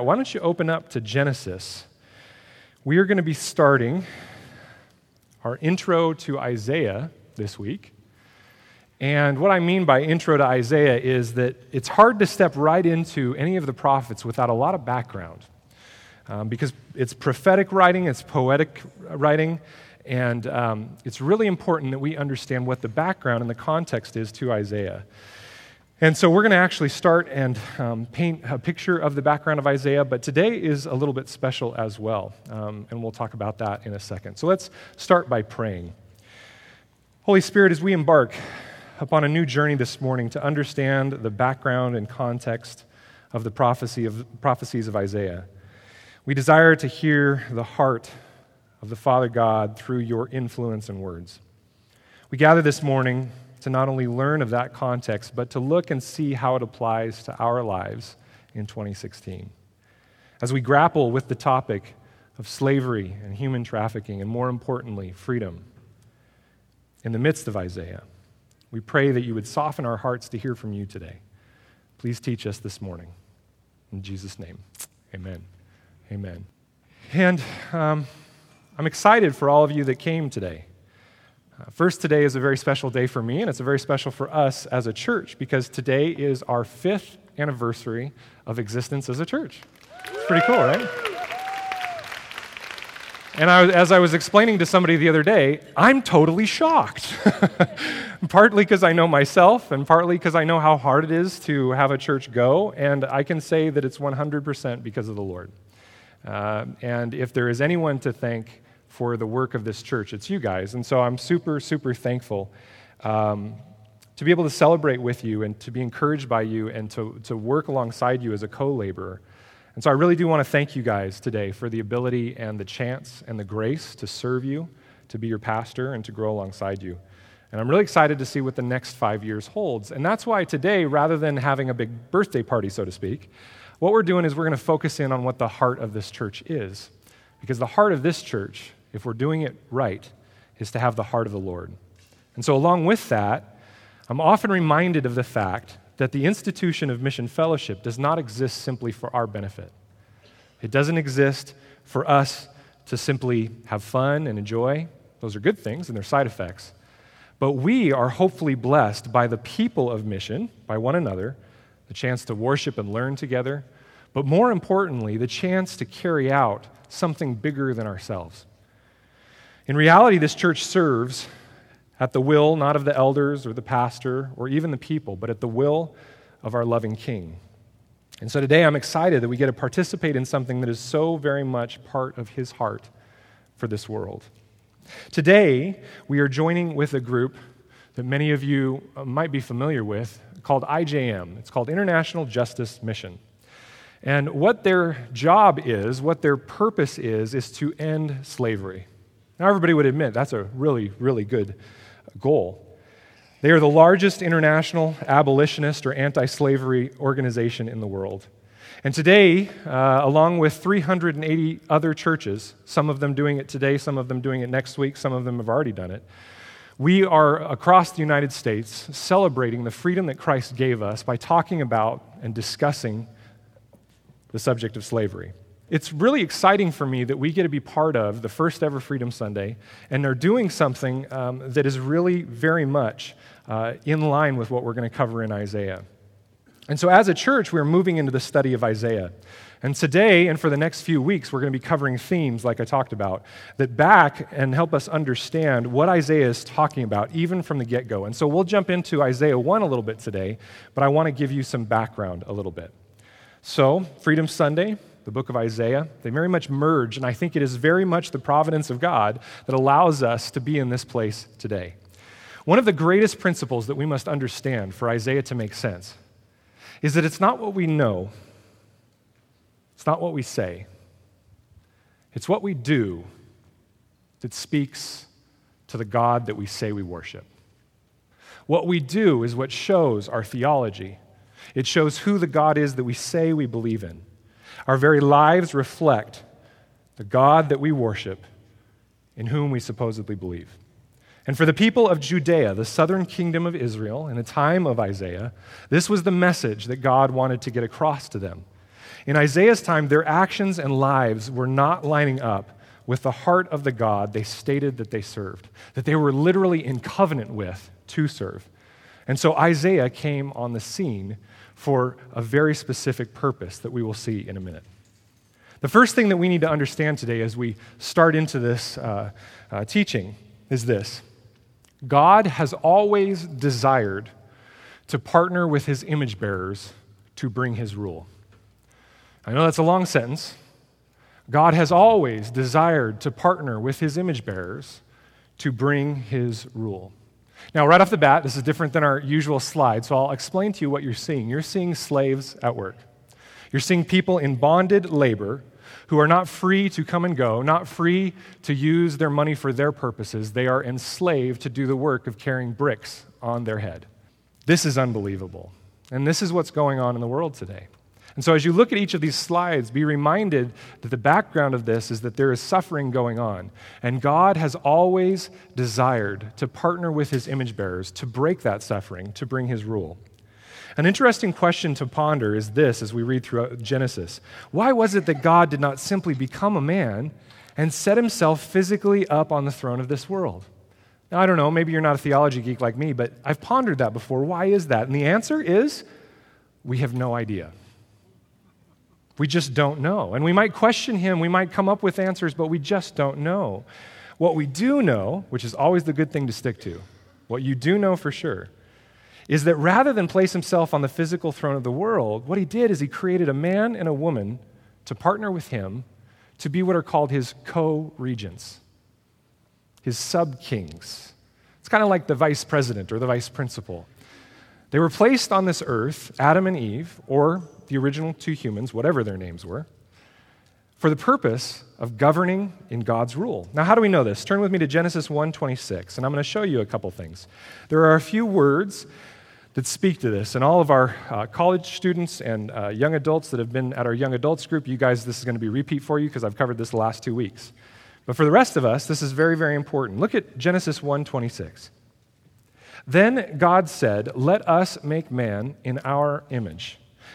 Why don't you open up to Genesis? We are going to be starting our intro to Isaiah this week. And what I mean by intro to Isaiah is that it's hard to step right into any of the prophets without a lot of background. Um, because it's prophetic writing, it's poetic writing, and um, it's really important that we understand what the background and the context is to Isaiah. And so we're going to actually start and um, paint a picture of the background of Isaiah, but today is a little bit special as well. Um, and we'll talk about that in a second. So let's start by praying. Holy Spirit, as we embark upon a new journey this morning to understand the background and context of the prophecy of, prophecies of Isaiah, we desire to hear the heart of the Father God through your influence and words. We gather this morning to not only learn of that context, but to look and see how it applies to our lives in 2016. As we grapple with the topic of slavery and human trafficking, and more importantly, freedom, in the midst of Isaiah, we pray that you would soften our hearts to hear from you today. Please teach us this morning. In Jesus' name, amen. Amen. And um, I'm excited for all of you that came today. Uh, first, today is a very special day for me, and it's a very special for us as a church because today is our fifth anniversary of existence as a church. It's pretty cool, right? And I, as I was explaining to somebody the other day, I'm totally shocked. partly because I know myself, and partly because I know how hard it is to have a church go, and I can say that it's 100% because of the Lord. Uh, and if there is anyone to thank for the work of this church. It's you guys. And so I'm super, super thankful um, to be able to celebrate with you and to be encouraged by you and to, to work alongside you as a co laborer. And so I really do want to thank you guys today for the ability and the chance and the grace to serve you, to be your pastor, and to grow alongside you. And I'm really excited to see what the next five years holds. And that's why today, rather than having a big birthday party, so to speak, what we're doing is we're going to focus in on what the heart of this church is. Because the heart of this church if we're doing it right, is to have the heart of the Lord. And so, along with that, I'm often reminded of the fact that the institution of mission fellowship does not exist simply for our benefit. It doesn't exist for us to simply have fun and enjoy. Those are good things and they're side effects. But we are hopefully blessed by the people of mission, by one another, the chance to worship and learn together, but more importantly, the chance to carry out something bigger than ourselves. In reality, this church serves at the will not of the elders or the pastor or even the people, but at the will of our loving King. And so today I'm excited that we get to participate in something that is so very much part of his heart for this world. Today, we are joining with a group that many of you uh, might be familiar with called IJM. It's called International Justice Mission. And what their job is, what their purpose is, is to end slavery. Now, everybody would admit that's a really, really good goal. They are the largest international abolitionist or anti slavery organization in the world. And today, uh, along with 380 other churches, some of them doing it today, some of them doing it next week, some of them have already done it, we are across the United States celebrating the freedom that Christ gave us by talking about and discussing the subject of slavery it's really exciting for me that we get to be part of the first ever Freedom Sunday, and they're doing something um, that is really very much uh, in line with what we're going to cover in Isaiah. And so, as a church, we're moving into the study of Isaiah. And today, and for the next few weeks, we're going to be covering themes like I talked about that back and help us understand what Isaiah is talking about, even from the get go. And so, we'll jump into Isaiah 1 a little bit today, but I want to give you some background a little bit. So, Freedom Sunday, the book of Isaiah. They very much merge, and I think it is very much the providence of God that allows us to be in this place today. One of the greatest principles that we must understand for Isaiah to make sense is that it's not what we know, it's not what we say, it's what we do that speaks to the God that we say we worship. What we do is what shows our theology. It shows who the God is that we say we believe in. Our very lives reflect the God that we worship, in whom we supposedly believe. And for the people of Judea, the southern kingdom of Israel, in the time of Isaiah, this was the message that God wanted to get across to them. In Isaiah's time, their actions and lives were not lining up with the heart of the God they stated that they served, that they were literally in covenant with to serve. And so Isaiah came on the scene for a very specific purpose that we will see in a minute. The first thing that we need to understand today as we start into this uh, uh, teaching is this God has always desired to partner with his image bearers to bring his rule. I know that's a long sentence. God has always desired to partner with his image bearers to bring his rule. Now, right off the bat, this is different than our usual slide, so I'll explain to you what you're seeing. You're seeing slaves at work. You're seeing people in bonded labor who are not free to come and go, not free to use their money for their purposes. They are enslaved to do the work of carrying bricks on their head. This is unbelievable. And this is what's going on in the world today. And so, as you look at each of these slides, be reminded that the background of this is that there is suffering going on. And God has always desired to partner with his image bearers to break that suffering, to bring his rule. An interesting question to ponder is this as we read through Genesis Why was it that God did not simply become a man and set himself physically up on the throne of this world? Now, I don't know, maybe you're not a theology geek like me, but I've pondered that before. Why is that? And the answer is we have no idea. We just don't know. And we might question him, we might come up with answers, but we just don't know. What we do know, which is always the good thing to stick to, what you do know for sure, is that rather than place himself on the physical throne of the world, what he did is he created a man and a woman to partner with him to be what are called his co regents, his sub kings. It's kind of like the vice president or the vice principal. They were placed on this earth, Adam and Eve, or the original two humans, whatever their names were, for the purpose of governing in God's rule. Now, how do we know this? Turn with me to Genesis 1:26, and I'm going to show you a couple things. There are a few words that speak to this, and all of our uh, college students and uh, young adults that have been at our young adults group, you guys, this is going to be repeat for you because I've covered this the last two weeks. But for the rest of us, this is very, very important. Look at Genesis 1:26. Then God said, "Let us make man in our image."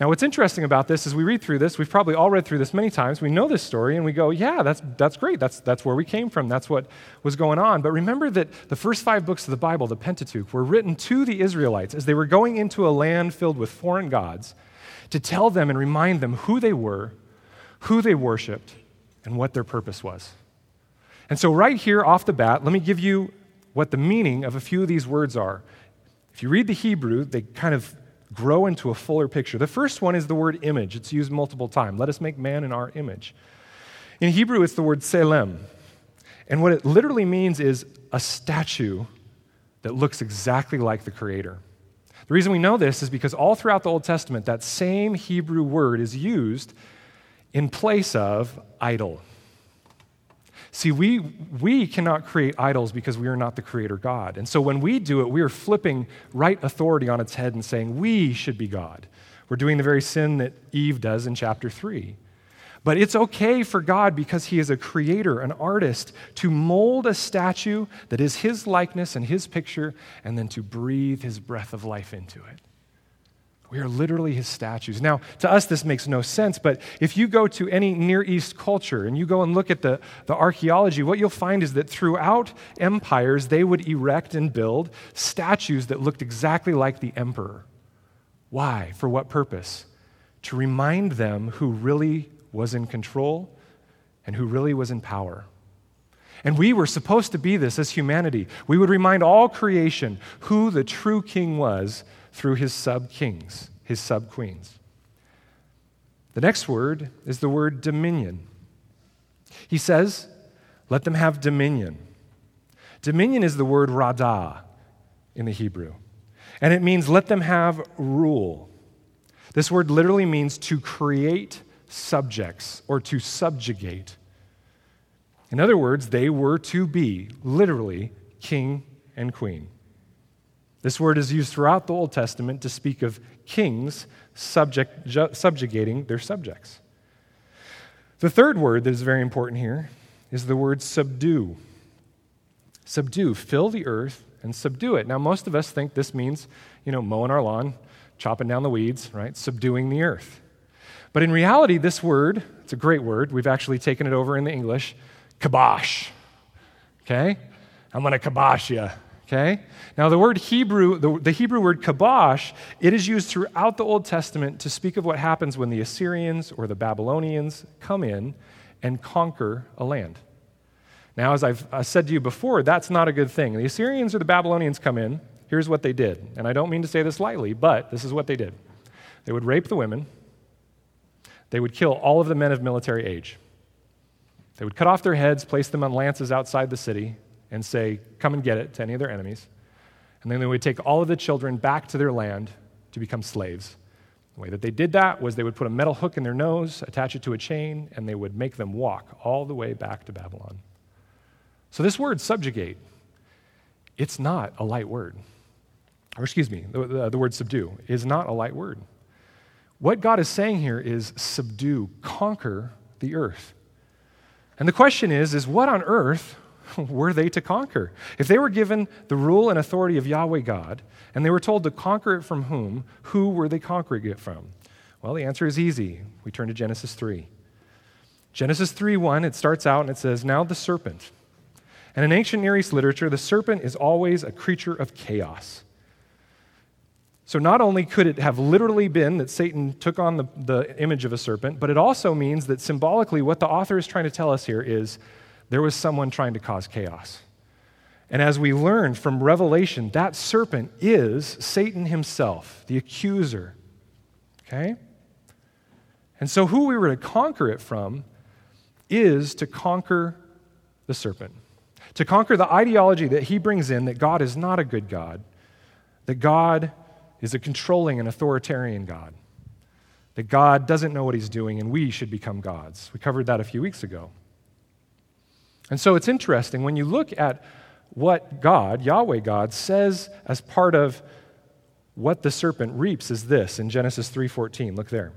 Now, what's interesting about this is we read through this, we've probably all read through this many times, we know this story, and we go, yeah, that's, that's great. That's, that's where we came from. That's what was going on. But remember that the first five books of the Bible, the Pentateuch, were written to the Israelites as they were going into a land filled with foreign gods to tell them and remind them who they were, who they worshiped, and what their purpose was. And so, right here off the bat, let me give you what the meaning of a few of these words are. If you read the Hebrew, they kind of grow into a fuller picture. The first one is the word image, it's used multiple times. Let us make man in our image. In Hebrew, it's the word selem. And what it literally means is a statue that looks exactly like the Creator. The reason we know this is because all throughout the Old Testament, that same Hebrew word is used in place of idol. See, we, we cannot create idols because we are not the creator God. And so when we do it, we are flipping right authority on its head and saying we should be God. We're doing the very sin that Eve does in chapter 3. But it's okay for God because He is a creator, an artist, to mold a statue that is His likeness and His picture, and then to breathe His breath of life into it. We are literally his statues. Now, to us, this makes no sense, but if you go to any Near East culture and you go and look at the, the archaeology, what you'll find is that throughout empires, they would erect and build statues that looked exactly like the emperor. Why? For what purpose? To remind them who really was in control and who really was in power. And we were supposed to be this as humanity. We would remind all creation who the true king was through his sub kings, his sub queens. The next word is the word dominion. He says, let them have dominion. Dominion is the word radah in the Hebrew, and it means let them have rule. This word literally means to create subjects or to subjugate. In other words, they were to be literally king and queen. This word is used throughout the Old Testament to speak of kings subject, ju- subjugating their subjects. The third word that is very important here is the word subdue. Subdue, fill the earth and subdue it. Now, most of us think this means, you know, mowing our lawn, chopping down the weeds, right? Subduing the earth. But in reality, this word, it's a great word. We've actually taken it over in the English, kibosh. Okay? I'm going to kibosh you. Okay? Now, the word Hebrew, the, the, Hebrew word kibosh, it is used throughout the Old Testament to speak of what happens when the Assyrians or the Babylonians come in and conquer a land. Now, as I've said to you before, that's not a good thing. The Assyrians or the Babylonians come in, here's what they did. And I don't mean to say this lightly, but this is what they did they would rape the women, they would kill all of the men of military age. They would cut off their heads, place them on lances outside the city, and say, Come and get it to any of their enemies. And then they would take all of the children back to their land to become slaves. The way that they did that was they would put a metal hook in their nose, attach it to a chain, and they would make them walk all the way back to Babylon. So, this word, subjugate, it's not a light word. Or, excuse me, the, the, the word subdue is not a light word. What God is saying here is subdue, conquer the earth. And the question is, is what on earth were they to conquer? If they were given the rule and authority of Yahweh God, and they were told to conquer it from whom, who were they conquering it from? Well, the answer is easy. We turn to Genesis 3. Genesis 3 1, it starts out and it says, Now the serpent. And in ancient Near East literature, the serpent is always a creature of chaos. So, not only could it have literally been that Satan took on the, the image of a serpent, but it also means that symbolically, what the author is trying to tell us here is there was someone trying to cause chaos. And as we learn from Revelation, that serpent is Satan himself, the accuser. Okay? And so, who we were to conquer it from is to conquer the serpent, to conquer the ideology that he brings in that God is not a good God, that God is a controlling and authoritarian God. That God doesn't know what he's doing and we should become gods. We covered that a few weeks ago. And so it's interesting when you look at what God, Yahweh God, says as part of what the serpent reaps is this in Genesis 3:14. Look there.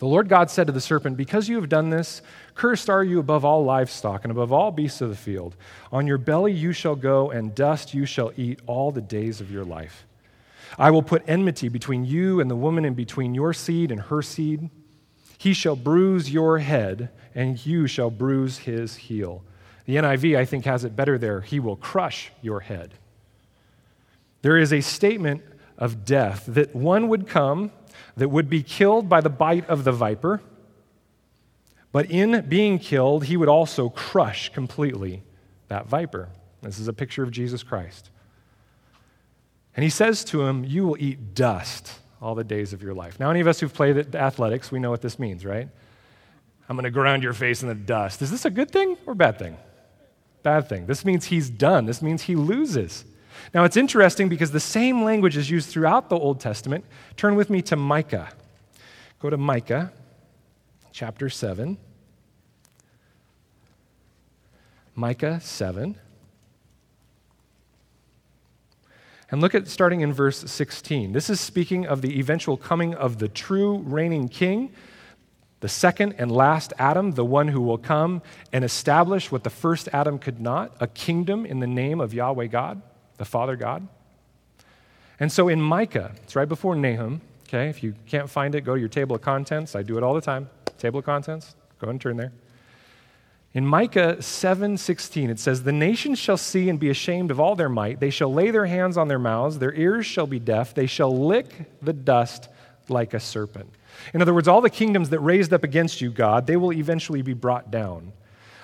The Lord God said to the serpent, Because you have done this, cursed are you above all livestock and above all beasts of the field. On your belly you shall go, and dust you shall eat all the days of your life. I will put enmity between you and the woman, and between your seed and her seed. He shall bruise your head, and you shall bruise his heel. The NIV, I think, has it better there. He will crush your head. There is a statement of death that one would come that would be killed by the bite of the viper, but in being killed, he would also crush completely that viper. This is a picture of Jesus Christ. And he says to him, You will eat dust all the days of your life. Now, any of us who've played athletics, we know what this means, right? I'm going to ground your face in the dust. Is this a good thing or bad thing? Bad thing. This means he's done. This means he loses. Now, it's interesting because the same language is used throughout the Old Testament. Turn with me to Micah. Go to Micah chapter 7. Micah 7. And look at starting in verse 16. This is speaking of the eventual coming of the true reigning king, the second and last Adam, the one who will come and establish what the first Adam could not a kingdom in the name of Yahweh God, the Father God. And so in Micah, it's right before Nahum, okay? If you can't find it, go to your table of contents. I do it all the time. Table of contents, go and turn there. In Micah 7:16 it says the nations shall see and be ashamed of all their might they shall lay their hands on their mouths their ears shall be deaf they shall lick the dust like a serpent. In other words all the kingdoms that raised up against you God they will eventually be brought down.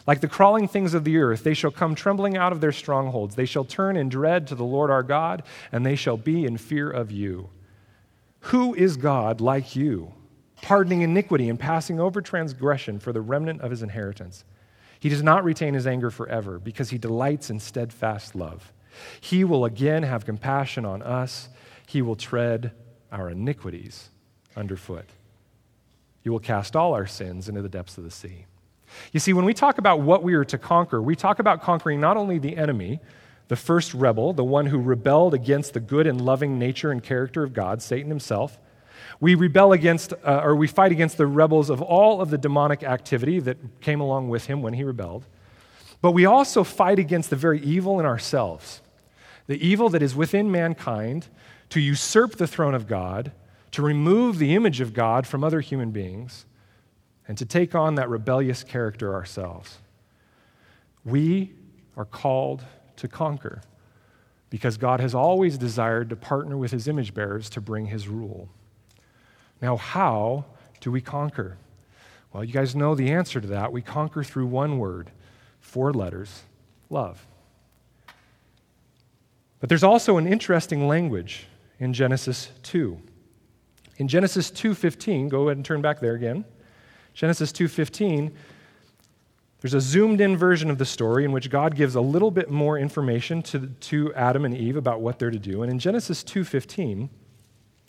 Like the crawling things of the earth they shall come trembling out of their strongholds they shall turn in dread to the Lord our God and they shall be in fear of you. Who is God like you pardoning iniquity and passing over transgression for the remnant of his inheritance? He does not retain his anger forever because he delights in steadfast love. He will again have compassion on us. He will tread our iniquities underfoot. You will cast all our sins into the depths of the sea. You see, when we talk about what we are to conquer, we talk about conquering not only the enemy, the first rebel, the one who rebelled against the good and loving nature and character of God, Satan himself. We rebel against, uh, or we fight against the rebels of all of the demonic activity that came along with him when he rebelled. But we also fight against the very evil in ourselves, the evil that is within mankind to usurp the throne of God, to remove the image of God from other human beings, and to take on that rebellious character ourselves. We are called to conquer because God has always desired to partner with his image bearers to bring his rule. Now, how do we conquer? Well, you guys know the answer to that. We conquer through one word, four letters love. But there's also an interesting language in Genesis 2. In Genesis 2:15, go ahead and turn back there again. Genesis 2:15, there's a zoomed in version of the story in which God gives a little bit more information to, to Adam and Eve about what they're to do. And in Genesis 2:15,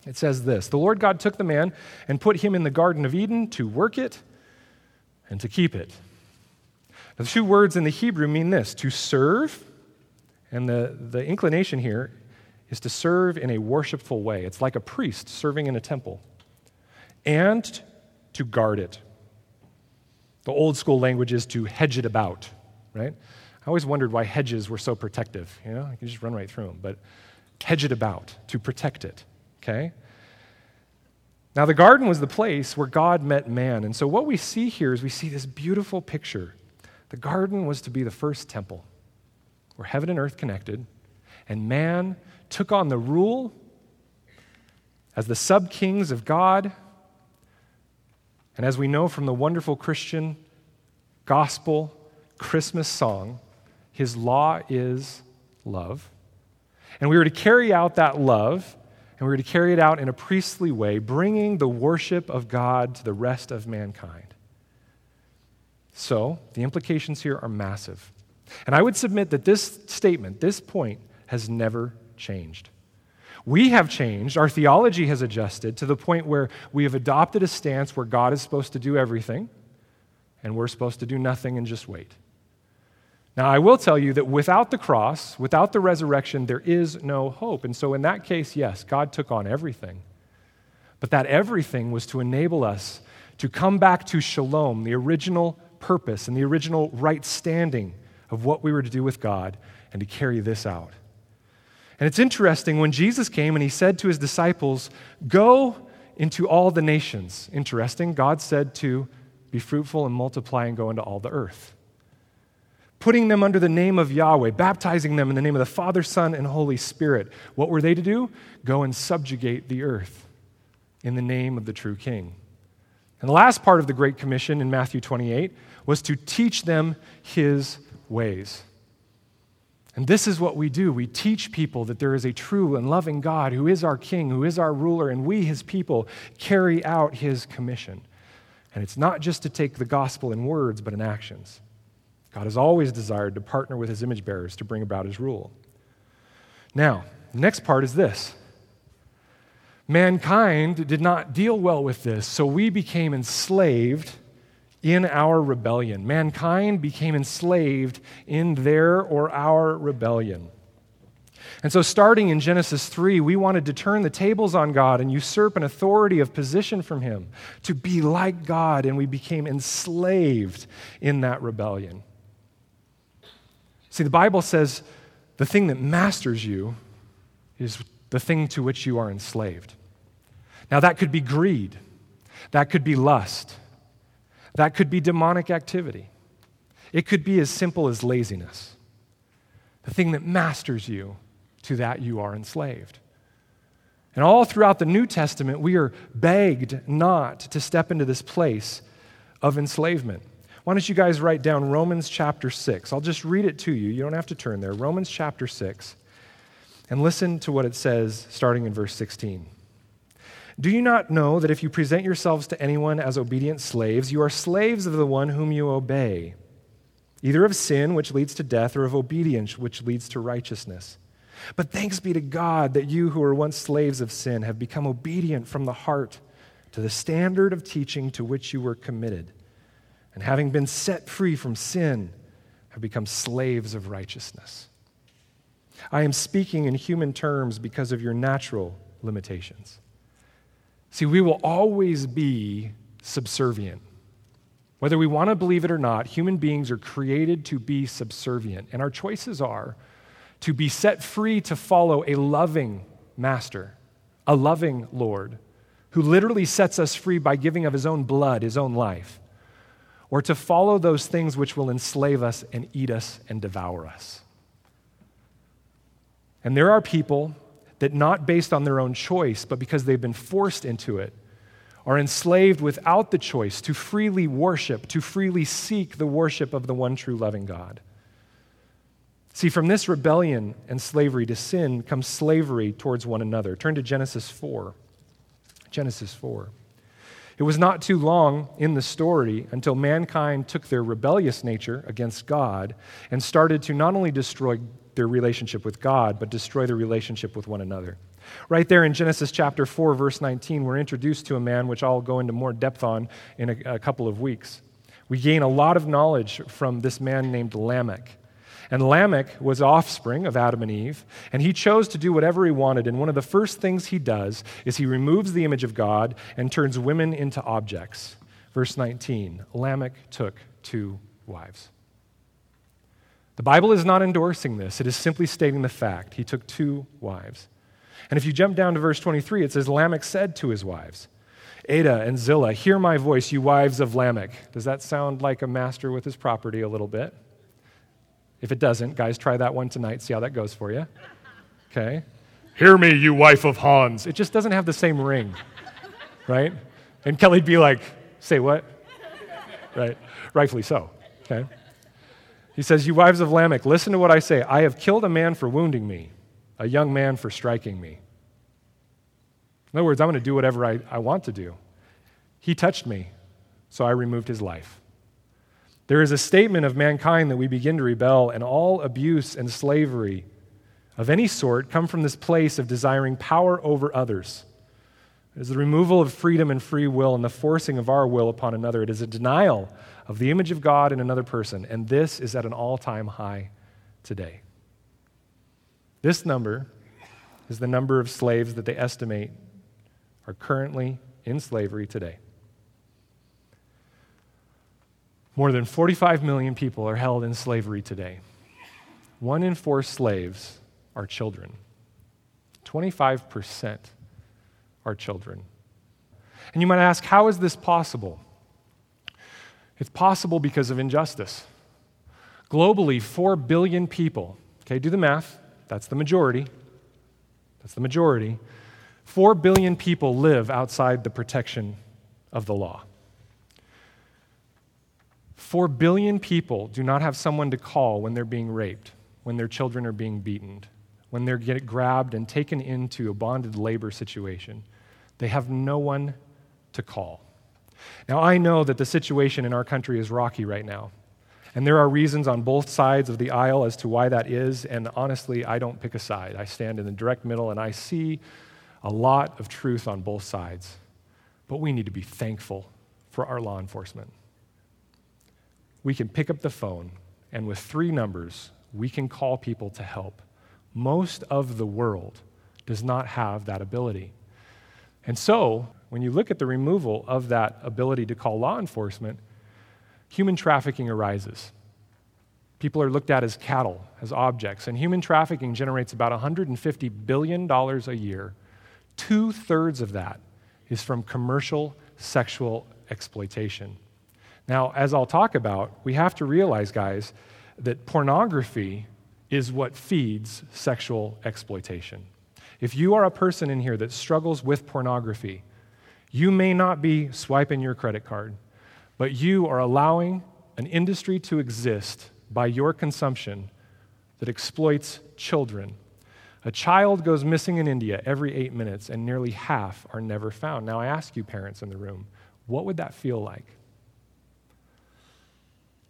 it says this, "The Lord God took the man and put him in the garden of Eden to work it and to keep it." Now, the two words in the Hebrew mean this, to serve, and the, the inclination here is to serve in a worshipful way. It's like a priest serving in a temple. And to guard it. The old school language is to hedge it about, right? I always wondered why hedges were so protective. You know, you can just run right through them. But hedge it about, to protect it, okay? Now, the garden was the place where God met man. And so, what we see here is we see this beautiful picture. The garden was to be the first temple where heaven and earth connected, and man took on the rule as the sub kings of God and as we know from the wonderful Christian gospel Christmas song, his law is love. And we were to carry out that love, and we were to carry it out in a priestly way, bringing the worship of God to the rest of mankind. So, the implications here are massive. And I would submit that this statement, this point, has never changed. We have changed, our theology has adjusted to the point where we have adopted a stance where God is supposed to do everything and we're supposed to do nothing and just wait. Now, I will tell you that without the cross, without the resurrection, there is no hope. And so, in that case, yes, God took on everything. But that everything was to enable us to come back to shalom, the original purpose and the original right standing of what we were to do with God, and to carry this out. And it's interesting when Jesus came and he said to his disciples, Go into all the nations. Interesting, God said to be fruitful and multiply and go into all the earth. Putting them under the name of Yahweh, baptizing them in the name of the Father, Son, and Holy Spirit. What were they to do? Go and subjugate the earth in the name of the true King. And the last part of the Great Commission in Matthew 28 was to teach them his ways. And this is what we do. We teach people that there is a true and loving God who is our king, who is our ruler, and we, his people, carry out his commission. And it's not just to take the gospel in words, but in actions. God has always desired to partner with his image bearers to bring about his rule. Now, the next part is this mankind did not deal well with this, so we became enslaved in our rebellion. Mankind became enslaved in their or our rebellion. And so, starting in Genesis 3, we wanted to turn the tables on God and usurp an authority of position from Him, to be like God, and we became enslaved in that rebellion. See, the Bible says the thing that masters you is the thing to which you are enslaved. Now, that could be greed, that could be lust, that could be demonic activity. It could be as simple as laziness. The thing that masters you, to that you are enslaved. And all throughout the New Testament, we are begged not to step into this place of enslavement. Why don't you guys write down Romans chapter 6? I'll just read it to you. You don't have to turn there. Romans chapter 6. And listen to what it says starting in verse 16. Do you not know that if you present yourselves to anyone as obedient slaves, you are slaves of the one whom you obey, either of sin, which leads to death, or of obedience, which leads to righteousness? But thanks be to God that you who were once slaves of sin have become obedient from the heart to the standard of teaching to which you were committed, and having been set free from sin, have become slaves of righteousness. I am speaking in human terms because of your natural limitations. See, we will always be subservient. Whether we want to believe it or not, human beings are created to be subservient, and our choices are to be set free to follow a loving master, a loving Lord who literally sets us free by giving of his own blood, his own life, or to follow those things which will enslave us and eat us and devour us. And there are people that, not based on their own choice, but because they've been forced into it, are enslaved without the choice to freely worship, to freely seek the worship of the one true loving God. See, from this rebellion and slavery to sin comes slavery towards one another. Turn to Genesis 4. Genesis 4. It was not too long in the story until mankind took their rebellious nature against God and started to not only destroy their relationship with God, but destroy their relationship with one another. Right there in Genesis chapter 4, verse 19, we're introduced to a man which I'll go into more depth on in a, a couple of weeks. We gain a lot of knowledge from this man named Lamech. And Lamech was offspring of Adam and Eve, and he chose to do whatever he wanted. And one of the first things he does is he removes the image of God and turns women into objects. Verse 19 Lamech took two wives. The Bible is not endorsing this, it is simply stating the fact. He took two wives. And if you jump down to verse 23, it says Lamech said to his wives, Adah and Zillah, hear my voice, you wives of Lamech. Does that sound like a master with his property a little bit? If it doesn't, guys, try that one tonight, see how that goes for you. Okay? Hear me, you wife of Hans. It just doesn't have the same ring, right? And Kelly'd be like, say what? Right? Rightfully so. Okay? He says, You wives of Lamech, listen to what I say. I have killed a man for wounding me, a young man for striking me. In other words, I'm going to do whatever I, I want to do. He touched me, so I removed his life. There is a statement of mankind that we begin to rebel, and all abuse and slavery of any sort come from this place of desiring power over others. It is the removal of freedom and free will and the forcing of our will upon another. It is a denial of the image of God in another person, and this is at an all time high today. This number is the number of slaves that they estimate are currently in slavery today. More than 45 million people are held in slavery today. One in four slaves are children. 25% are children. And you might ask, how is this possible? It's possible because of injustice. Globally, 4 billion people, okay, do the math, that's the majority. That's the majority. 4 billion people live outside the protection of the law. Four billion people do not have someone to call when they're being raped, when their children are being beaten, when they're get grabbed and taken into a bonded labor situation. They have no one to call. Now, I know that the situation in our country is rocky right now. And there are reasons on both sides of the aisle as to why that is. And honestly, I don't pick a side. I stand in the direct middle and I see a lot of truth on both sides. But we need to be thankful for our law enforcement we can pick up the phone and with three numbers, we can call people to help. Most of the world does not have that ability. And so, when you look at the removal of that ability to call law enforcement, human trafficking arises. People are looked at as cattle, as objects, and human trafficking generates about $150 billion a year. Two thirds of that is from commercial sexual exploitation. Now, as I'll talk about, we have to realize, guys, that pornography is what feeds sexual exploitation. If you are a person in here that struggles with pornography, you may not be swiping your credit card, but you are allowing an industry to exist by your consumption that exploits children. A child goes missing in India every eight minutes, and nearly half are never found. Now, I ask you, parents in the room, what would that feel like?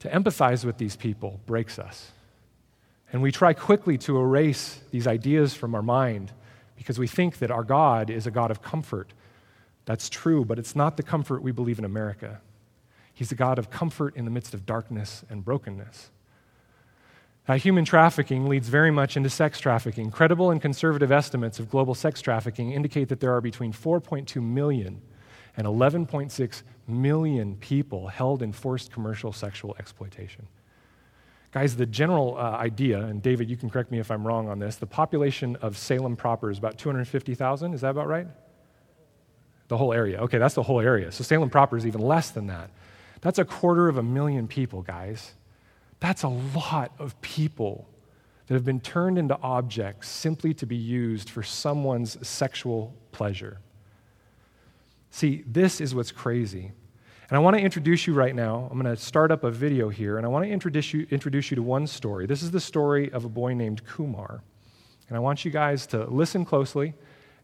To empathize with these people breaks us. And we try quickly to erase these ideas from our mind because we think that our God is a God of comfort. That's true, but it's not the comfort we believe in America. He's a God of comfort in the midst of darkness and brokenness. Now, human trafficking leads very much into sex trafficking. Credible and conservative estimates of global sex trafficking indicate that there are between 4.2 million and 11.6 million people held in forced commercial sexual exploitation. Guys, the general uh, idea, and David, you can correct me if I'm wrong on this, the population of Salem proper is about 250,000. Is that about right? The whole area. Okay, that's the whole area. So Salem proper is even less than that. That's a quarter of a million people, guys. That's a lot of people that have been turned into objects simply to be used for someone's sexual pleasure. See, this is what's crazy. And I want to introduce you right now. I'm going to start up a video here, and I want to introduce you, introduce you to one story. This is the story of a boy named Kumar. And I want you guys to listen closely,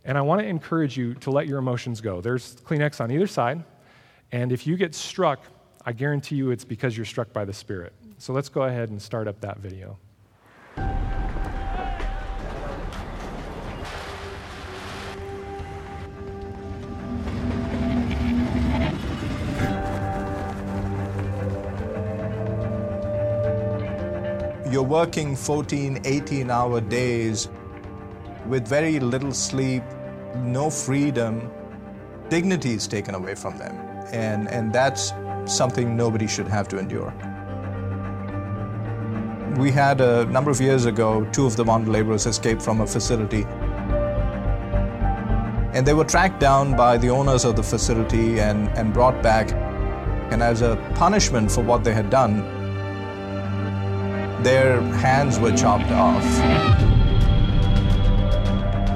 and I want to encourage you to let your emotions go. There's Kleenex on either side, and if you get struck, I guarantee you it's because you're struck by the Spirit. So let's go ahead and start up that video. You're working 14, 18 hour days with very little sleep, no freedom, dignity is taken away from them. And, and that's something nobody should have to endure. We had a number of years ago, two of the bonded laborers escaped from a facility. And they were tracked down by the owners of the facility and, and brought back. And as a punishment for what they had done, their hands were chopped off.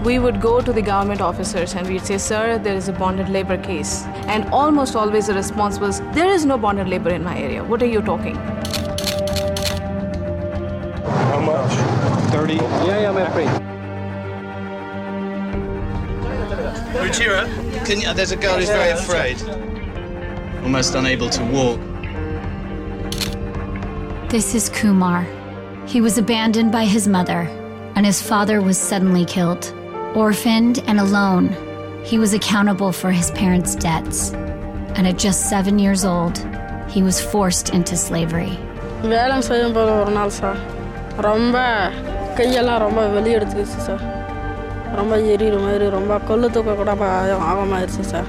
We would go to the government officers and we'd say, Sir, there is a bonded labor case. And almost always the response was, There is no bonded labor in my area. What are you talking? How much? 30? Yeah, yeah, I'm afraid. Ruchira, can you, there's a girl who's very afraid. Almost unable to walk. This is Kumar. He was abandoned by his mother, and his father was suddenly killed. Orphaned and alone, he was accountable for his parents' debts. And at just seven years old, he was forced into slavery. வேலை செய்யும் போது ஒரு நாள் sir ரொம்ப கையெல்லாம் ரொம்ப வெளியே எடுத்துக்கிச்சு sir ரொம்ப எரியிற மாதிரி ரொம்ப கொள்ளு தூக்க கூட ஆகமாயிருச்சு sir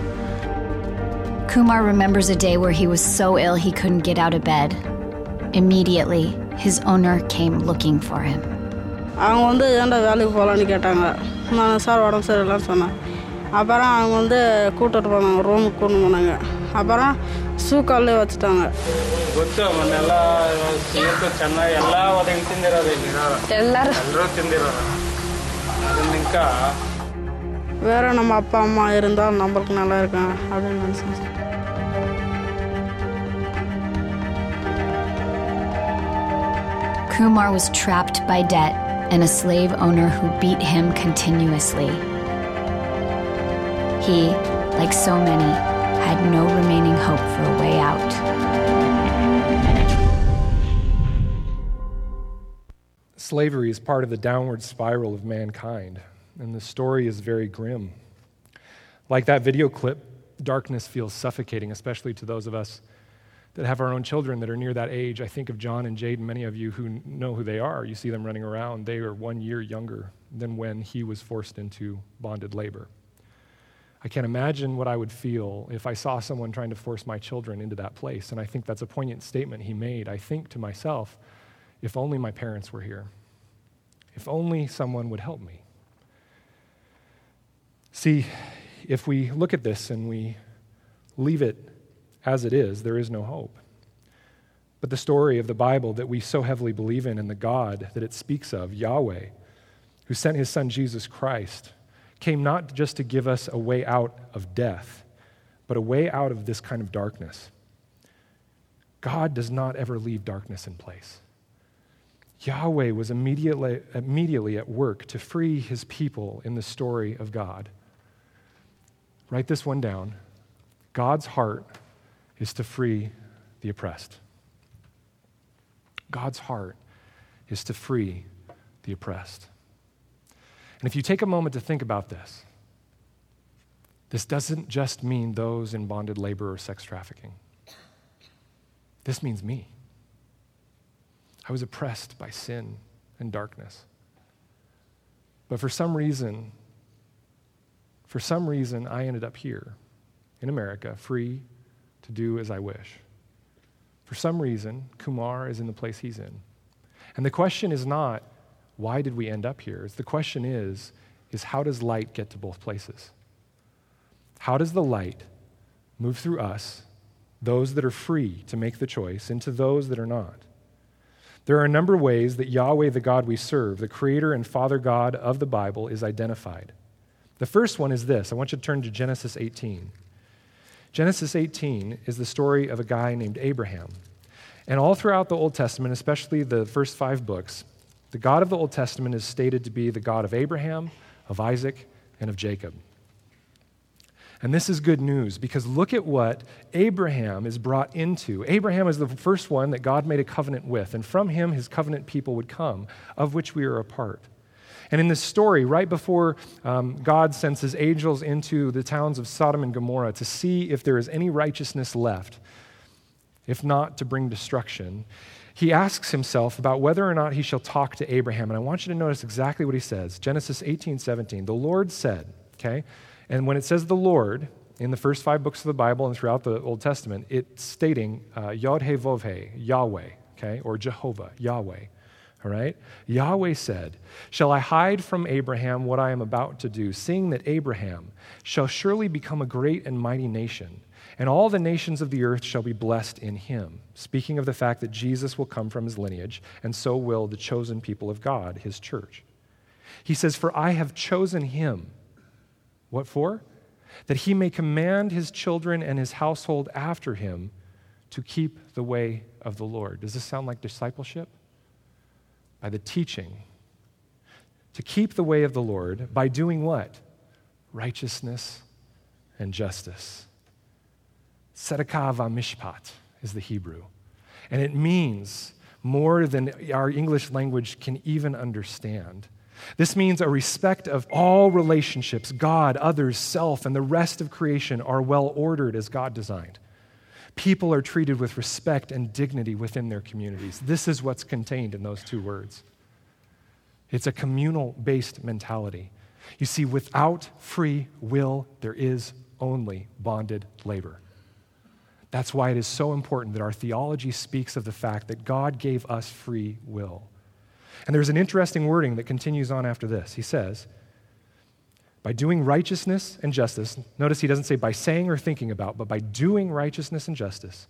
Kumar remembers a day where he was so ill he couldn't get out of bed. Immediately, his owner came looking for him. அவங்க வந்து ஏன்டா வேலைக்கு போகலான்னு கேட்டாங்க நான் சார் உடம்பு சரியில்லைன்னு சொன்னேன் அப்புறம் அவங்க வந்து கூட்டிட்டு போனாங்க ரூமுக்கு கூட்டு போனாங்க அப்புறம் ஷூ கால்லே வச்சுட்டாங்க ಗೊತ್ತು ಮೊನ್ನೆಲ್ಲ ಇವತ್ತು ಚೆನ್ನಾಗಿ ಎಲ್ಲ ಒದಗಿ ತಿಂದಿರೋದು ಇಲ್ಲಿ ಎಲ್ಲರೂ ಎಲ್ಲರೂ ತಿಂದಿರೋದು ಅದನ್ನ ಇಂಕ வேற நம்ம அப்பா அம்மா இருந்தால் நம்மளுக்கு நல்லா இருக்கும் அப்படின்னு நினச்சேன் Kumar was trapped by debt and a slave owner who beat him continuously. He, like so many, had no remaining hope for a way out. Slavery is part of the downward spiral of mankind, and the story is very grim. Like that video clip, darkness feels suffocating, especially to those of us that have our own children that are near that age. I think of John and Jade, and many of you who know who they are. You see them running around. They are one year younger than when he was forced into bonded labor. I can't imagine what I would feel if I saw someone trying to force my children into that place. And I think that's a poignant statement he made. I think to myself, if only my parents were here. If only someone would help me. See, if we look at this and we leave it as it is, there is no hope. But the story of the Bible that we so heavily believe in and the God that it speaks of, Yahweh, who sent his son Jesus Christ, came not just to give us a way out of death, but a way out of this kind of darkness. God does not ever leave darkness in place. Yahweh was immediately, immediately at work to free his people in the story of God. Write this one down. God's heart is to free the oppressed. God's heart is to free the oppressed. And if you take a moment to think about this, This doesn't just mean those in bonded labor or sex trafficking. This means me. I was oppressed by sin and darkness. But for some reason, for some reason, I ended up here in America, free to do as I wish. For some reason, Kumar is in the place he's in. And the question is not, why did we end up here? The question is, is how does light get to both places? How does the light move through us, those that are free to make the choice, into those that are not? There are a number of ways that Yahweh, the God we serve, the creator and father God of the Bible, is identified. The first one is this I want you to turn to Genesis 18. Genesis 18 is the story of a guy named Abraham. And all throughout the Old Testament, especially the first five books, the God of the Old Testament is stated to be the God of Abraham, of Isaac, and of Jacob. And this is good news because look at what Abraham is brought into. Abraham is the first one that God made a covenant with, and from him his covenant people would come, of which we are a part. And in this story, right before um, God sends his angels into the towns of Sodom and Gomorrah to see if there is any righteousness left, if not to bring destruction, he asks himself about whether or not he shall talk to Abraham. And I want you to notice exactly what he says. Genesis 18 17. The Lord said, okay? And when it says the Lord in the first five books of the Bible and throughout the Old Testament, it's stating uh, Yod He Vov He, Yahweh, okay, or Jehovah, Yahweh. All right? Yahweh said, Shall I hide from Abraham what I am about to do, seeing that Abraham shall surely become a great and mighty nation, and all the nations of the earth shall be blessed in him? Speaking of the fact that Jesus will come from his lineage, and so will the chosen people of God, his church. He says, For I have chosen him what for? That he may command his children and his household after him to keep the way of the Lord. Does this sound like discipleship? By the teaching. To keep the way of the Lord by doing what? Righteousness and justice. Tzedakah mishpat is the Hebrew. And it means more than our English language can even understand. This means a respect of all relationships, God, others, self, and the rest of creation are well ordered as God designed. People are treated with respect and dignity within their communities. This is what's contained in those two words. It's a communal based mentality. You see, without free will, there is only bonded labor. That's why it is so important that our theology speaks of the fact that God gave us free will. And there's an interesting wording that continues on after this. He says, by doing righteousness and justice, notice he doesn't say by saying or thinking about, but by doing righteousness and justice,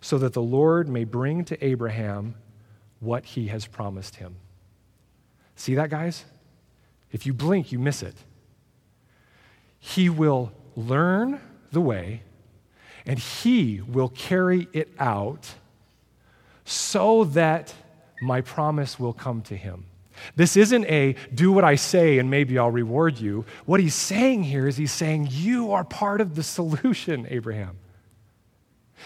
so that the Lord may bring to Abraham what he has promised him. See that, guys? If you blink, you miss it. He will learn the way, and he will carry it out so that my promise will come to him. This isn't a do what I say and maybe I'll reward you. What he's saying here is he's saying, You are part of the solution, Abraham.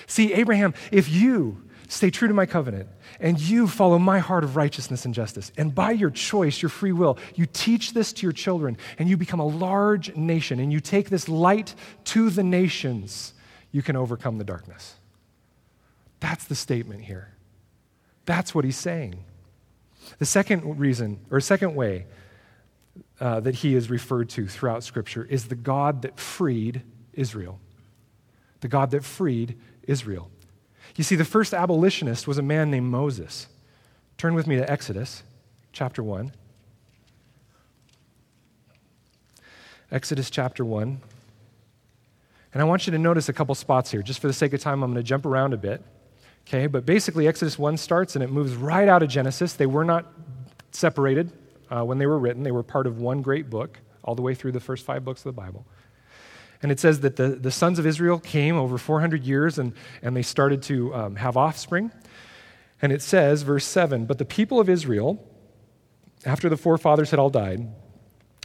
See, Abraham, if you stay true to my covenant and you follow my heart of righteousness and justice, and by your choice, your free will, you teach this to your children and you become a large nation and you take this light to the nations, you can overcome the darkness. That's the statement here. That's what he's saying. The second reason, or second way uh, that he is referred to throughout Scripture is the God that freed Israel. The God that freed Israel. You see, the first abolitionist was a man named Moses. Turn with me to Exodus chapter 1. Exodus chapter 1. And I want you to notice a couple spots here. Just for the sake of time, I'm going to jump around a bit. Okay, but basically, Exodus 1 starts and it moves right out of Genesis. They were not separated uh, when they were written, they were part of one great book, all the way through the first five books of the Bible. And it says that the, the sons of Israel came over 400 years and, and they started to um, have offspring. And it says, verse 7 But the people of Israel, after the forefathers had all died,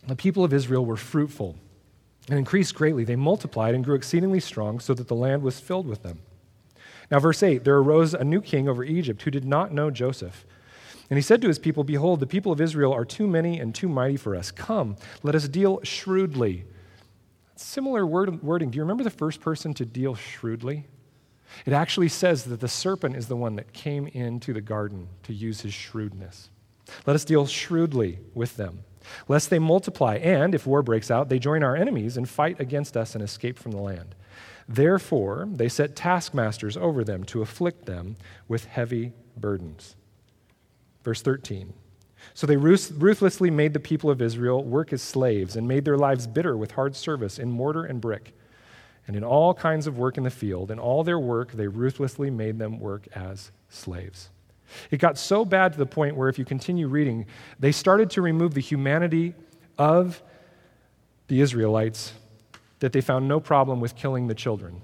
the people of Israel were fruitful and increased greatly. They multiplied and grew exceedingly strong, so that the land was filled with them. Now, verse 8 there arose a new king over Egypt who did not know Joseph. And he said to his people, Behold, the people of Israel are too many and too mighty for us. Come, let us deal shrewdly. Similar word, wording. Do you remember the first person to deal shrewdly? It actually says that the serpent is the one that came into the garden to use his shrewdness. Let us deal shrewdly with them, lest they multiply, and, if war breaks out, they join our enemies and fight against us and escape from the land. Therefore, they set taskmasters over them to afflict them with heavy burdens. Verse 13. So they ruthlessly made the people of Israel work as slaves and made their lives bitter with hard service in mortar and brick and in all kinds of work in the field. In all their work, they ruthlessly made them work as slaves. It got so bad to the point where, if you continue reading, they started to remove the humanity of the Israelites that they found no problem with killing the children.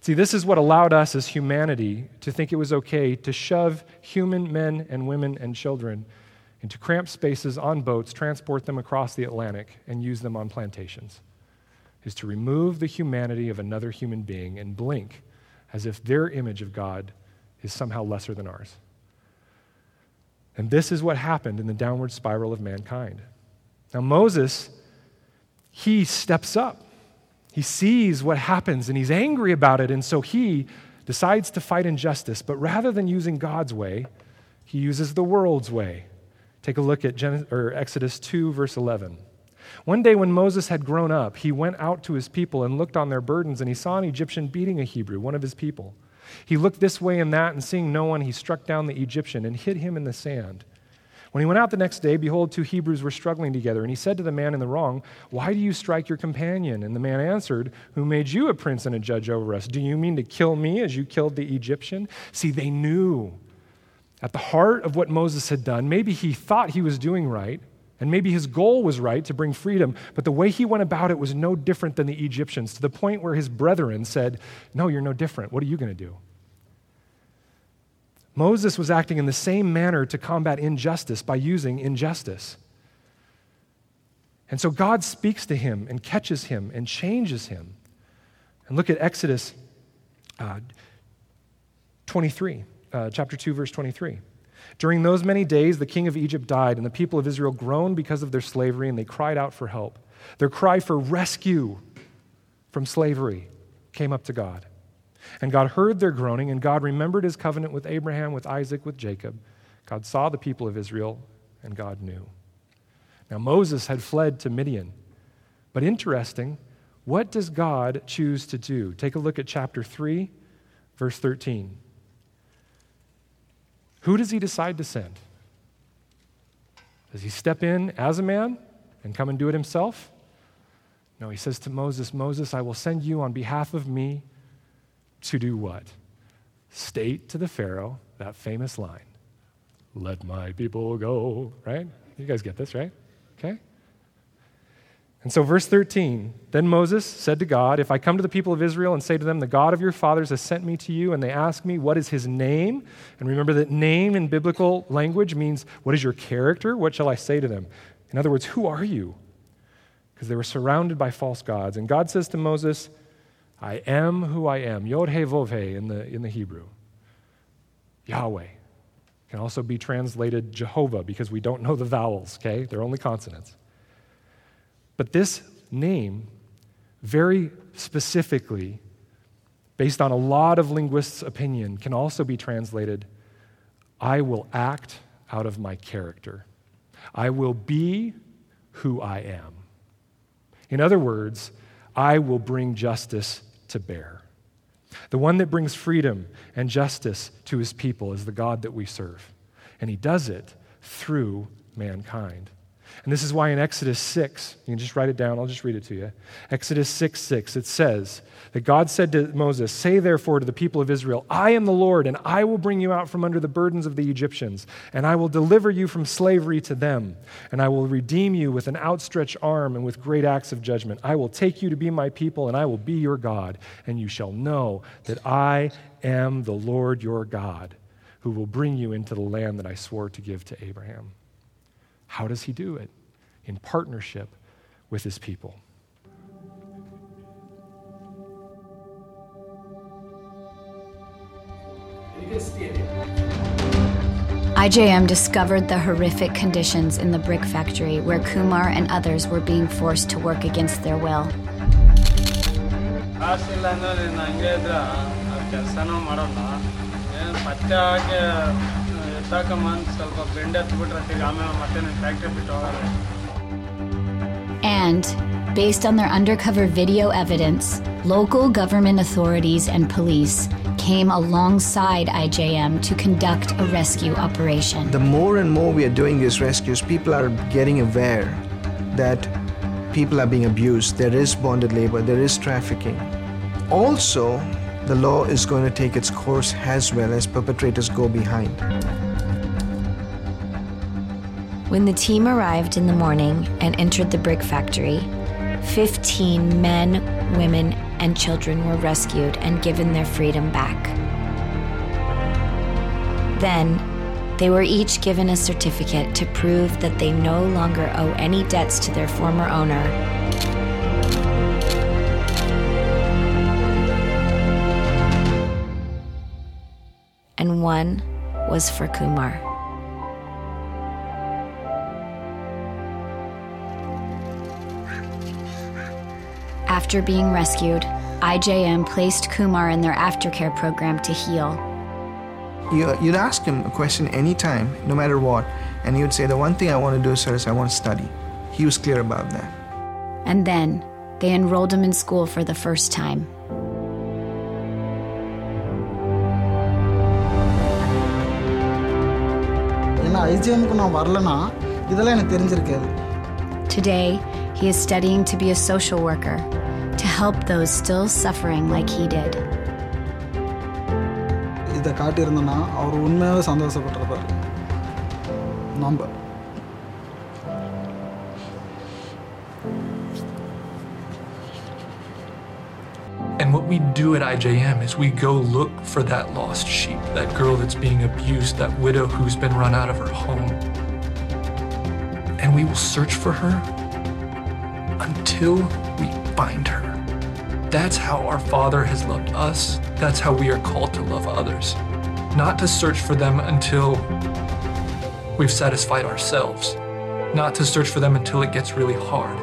See, this is what allowed us as humanity to think it was okay to shove human men and women and children into cramped spaces on boats, transport them across the Atlantic, and use them on plantations. Is to remove the humanity of another human being and blink as if their image of God is somehow lesser than ours. And this is what happened in the downward spiral of mankind. Now, Moses, he steps up. He sees what happens and he's angry about it, and so he decides to fight injustice. But rather than using God's way, he uses the world's way. Take a look at or Exodus 2, verse 11. One day, when Moses had grown up, he went out to his people and looked on their burdens, and he saw an Egyptian beating a Hebrew, one of his people. He looked this way and that, and seeing no one, he struck down the Egyptian and hid him in the sand. When he went out the next day, behold, two Hebrews were struggling together. And he said to the man in the wrong, Why do you strike your companion? And the man answered, Who made you a prince and a judge over us? Do you mean to kill me as you killed the Egyptian? See, they knew at the heart of what Moses had done, maybe he thought he was doing right, and maybe his goal was right to bring freedom, but the way he went about it was no different than the Egyptians, to the point where his brethren said, No, you're no different. What are you going to do? Moses was acting in the same manner to combat injustice by using injustice. And so God speaks to him and catches him and changes him. And look at Exodus uh, 23, uh, chapter 2, verse 23. During those many days, the king of Egypt died, and the people of Israel groaned because of their slavery, and they cried out for help. Their cry for rescue from slavery came up to God. And God heard their groaning, and God remembered his covenant with Abraham, with Isaac, with Jacob. God saw the people of Israel, and God knew. Now, Moses had fled to Midian. But interesting, what does God choose to do? Take a look at chapter 3, verse 13. Who does he decide to send? Does he step in as a man and come and do it himself? No, he says to Moses, Moses, I will send you on behalf of me to do what? State to the Pharaoh that famous line Let my people go, right? You guys get this, right? Okay? And so, verse 13 Then Moses said to God, If I come to the people of Israel and say to them, The God of your fathers has sent me to you, and they ask me, What is his name? And remember that name in biblical language means, What is your character? What shall I say to them? In other words, who are you? Because they were surrounded by false gods. And God says to Moses, I am who I am. Yod He Vov He in the, in the Hebrew. Yahweh. Can also be translated Jehovah because we don't know the vowels, okay? They're only consonants. But this name, very specifically, based on a lot of linguists' opinion, can also be translated I will act out of my character. I will be who I am. In other words, I will bring justice to bear. The one that brings freedom and justice to his people is the God that we serve. And he does it through mankind. And this is why in Exodus 6, you can just write it down, I'll just read it to you. Exodus 6 6, it says that God said to Moses, Say therefore to the people of Israel, I am the Lord, and I will bring you out from under the burdens of the Egyptians, and I will deliver you from slavery to them, and I will redeem you with an outstretched arm and with great acts of judgment. I will take you to be my people, and I will be your God, and you shall know that I am the Lord your God, who will bring you into the land that I swore to give to Abraham. How does he do it? In partnership with his people. IJM discovered the horrific conditions in the brick factory where Kumar and others were being forced to work against their will. ಕಾಸು ಇಲ್ಲ ಅಂದ್ರೆ ನೀನು ಹಂಗೆ ಇದ್ರೆ ಆ ಕೆಲಸನೂ ಮಾಡೋಲ್ಲ ಏನು ಪತ್ತೆ ಹಾಕಿ ಎತ್ತಾಕೊಂಬಂದು ಸ್ವಲ್ಪ ಬೆಂಡ್ ಎತ್ಬಿಟ್ರೆ ತಿರ್ಗಿ ಆಮೇಲೆ ಮತ್ತೆ ನೀನು ಫ್ಯಾಕ್ಟ್ರಿ ಬಿಟ್ಟು ಹೋಗೋದು And, based on their undercover video evidence, local government authorities and police came alongside IJM to conduct a rescue operation. The more and more we are doing these rescues, people are getting aware that people are being abused, there is bonded labor, there is trafficking. Also, the law is going to take its course as well as perpetrators go behind. When the team arrived in the morning and entered the brick factory, 15 men, women, and children were rescued and given their freedom back. Then, they were each given a certificate to prove that they no longer owe any debts to their former owner. And one was for Kumar. after being rescued, IJM placed Kumar in their aftercare program to heal. You'd ask him a question anytime, no matter what, and he would say, The one thing I want to do, sir, is I want to study. He was clear about that. And then they enrolled him in school for the first time. Today, he is studying to be a social worker help those still suffering like he did. இதை காட்டியிருந்தேன்னா அவர் உண்மையாகவே சந்தோஷப்பட்டிருப்பார் நம்ம And what we do at IJM is we go look for that lost sheep, that girl that's being abused, that widow who's been run out of her home. And we will search for her until we find her. That's how our Father has loved us. That's how we are called to love others. Not to search for them until we've satisfied ourselves. Not to search for them until it gets really hard.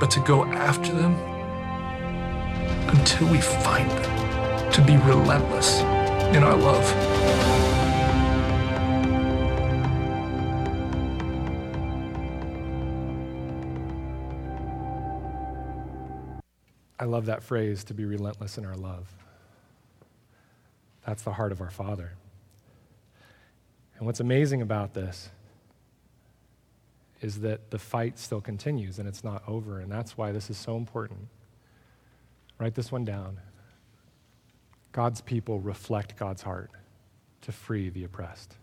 But to go after them until we find them, to be relentless in our love. I love that phrase to be relentless in our love. That's the heart of our Father. And what's amazing about this is that the fight still continues and it's not over. And that's why this is so important. Write this one down. God's people reflect God's heart to free the oppressed.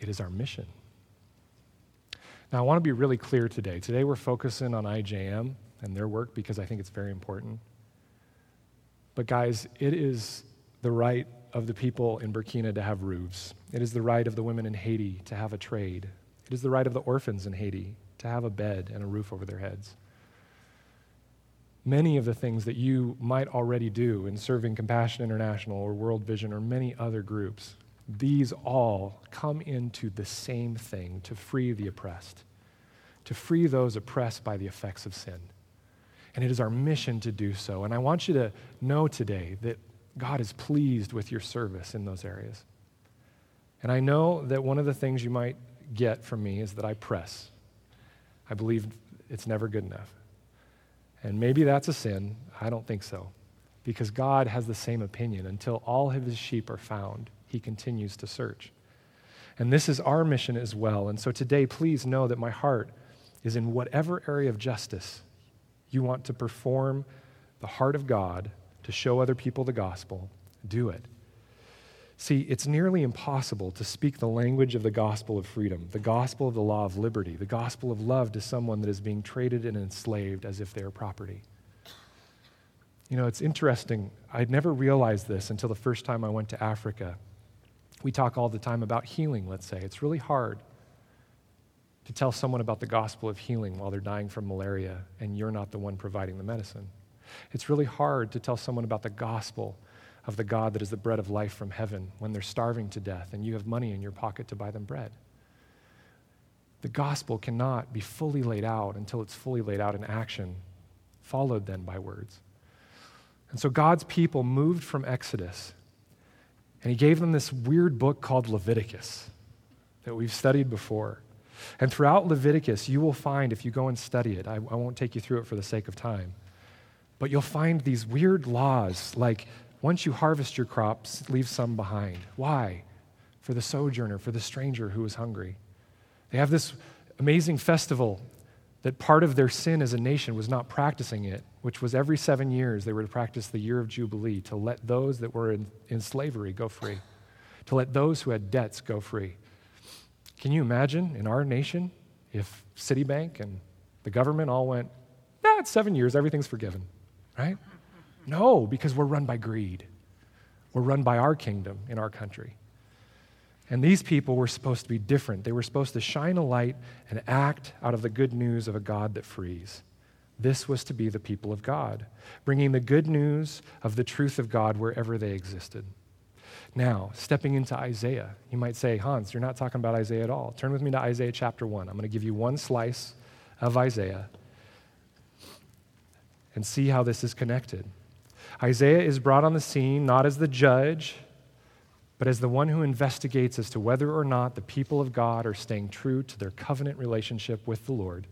It is our mission. Now, I want to be really clear today. Today, we're focusing on IJM and their work because I think it's very important. But, guys, it is the right of the people in Burkina to have roofs. It is the right of the women in Haiti to have a trade. It is the right of the orphans in Haiti to have a bed and a roof over their heads. Many of the things that you might already do in serving Compassion International or World Vision or many other groups, these all come into the same thing to free the oppressed, to free those oppressed by the effects of sin. And it is our mission to do so. And I want you to know today that God is pleased with your service in those areas. And I know that one of the things you might get from me is that I press. I believe it's never good enough. And maybe that's a sin. I don't think so. Because God has the same opinion. Until all of his sheep are found, he continues to search. And this is our mission as well. And so today, please know that my heart is in whatever area of justice you want to perform the heart of God to show other people the gospel, do it. See, it's nearly impossible to speak the language of the gospel of freedom, the gospel of the law of liberty, the gospel of love to someone that is being traded and enslaved as if they are property. You know, it's interesting. I'd never realized this until the first time I went to Africa. We talk all the time about healing, let's say. It's really hard to tell someone about the gospel of healing while they're dying from malaria and you're not the one providing the medicine. It's really hard to tell someone about the gospel of the God that is the bread of life from heaven when they're starving to death and you have money in your pocket to buy them bread. The gospel cannot be fully laid out until it's fully laid out in action, followed then by words. And so God's people moved from Exodus, and He gave them this weird book called Leviticus that we've studied before. And throughout Leviticus, you will find, if you go and study it, I, I won't take you through it for the sake of time, but you'll find these weird laws like once you harvest your crops, leave some behind. Why? For the sojourner, for the stranger who is hungry. They have this amazing festival that part of their sin as a nation was not practicing it, which was every seven years they were to practice the year of Jubilee to let those that were in, in slavery go free, to let those who had debts go free. Can you imagine in our nation if Citibank and the government all went, nah, it's seven years, everything's forgiven, right? No, because we're run by greed. We're run by our kingdom in our country. And these people were supposed to be different. They were supposed to shine a light and act out of the good news of a God that frees. This was to be the people of God, bringing the good news of the truth of God wherever they existed. Now, stepping into Isaiah, you might say, Hans, you're not talking about Isaiah at all. Turn with me to Isaiah chapter 1. I'm going to give you one slice of Isaiah and see how this is connected. Isaiah is brought on the scene not as the judge, but as the one who investigates as to whether or not the people of God are staying true to their covenant relationship with the Lord.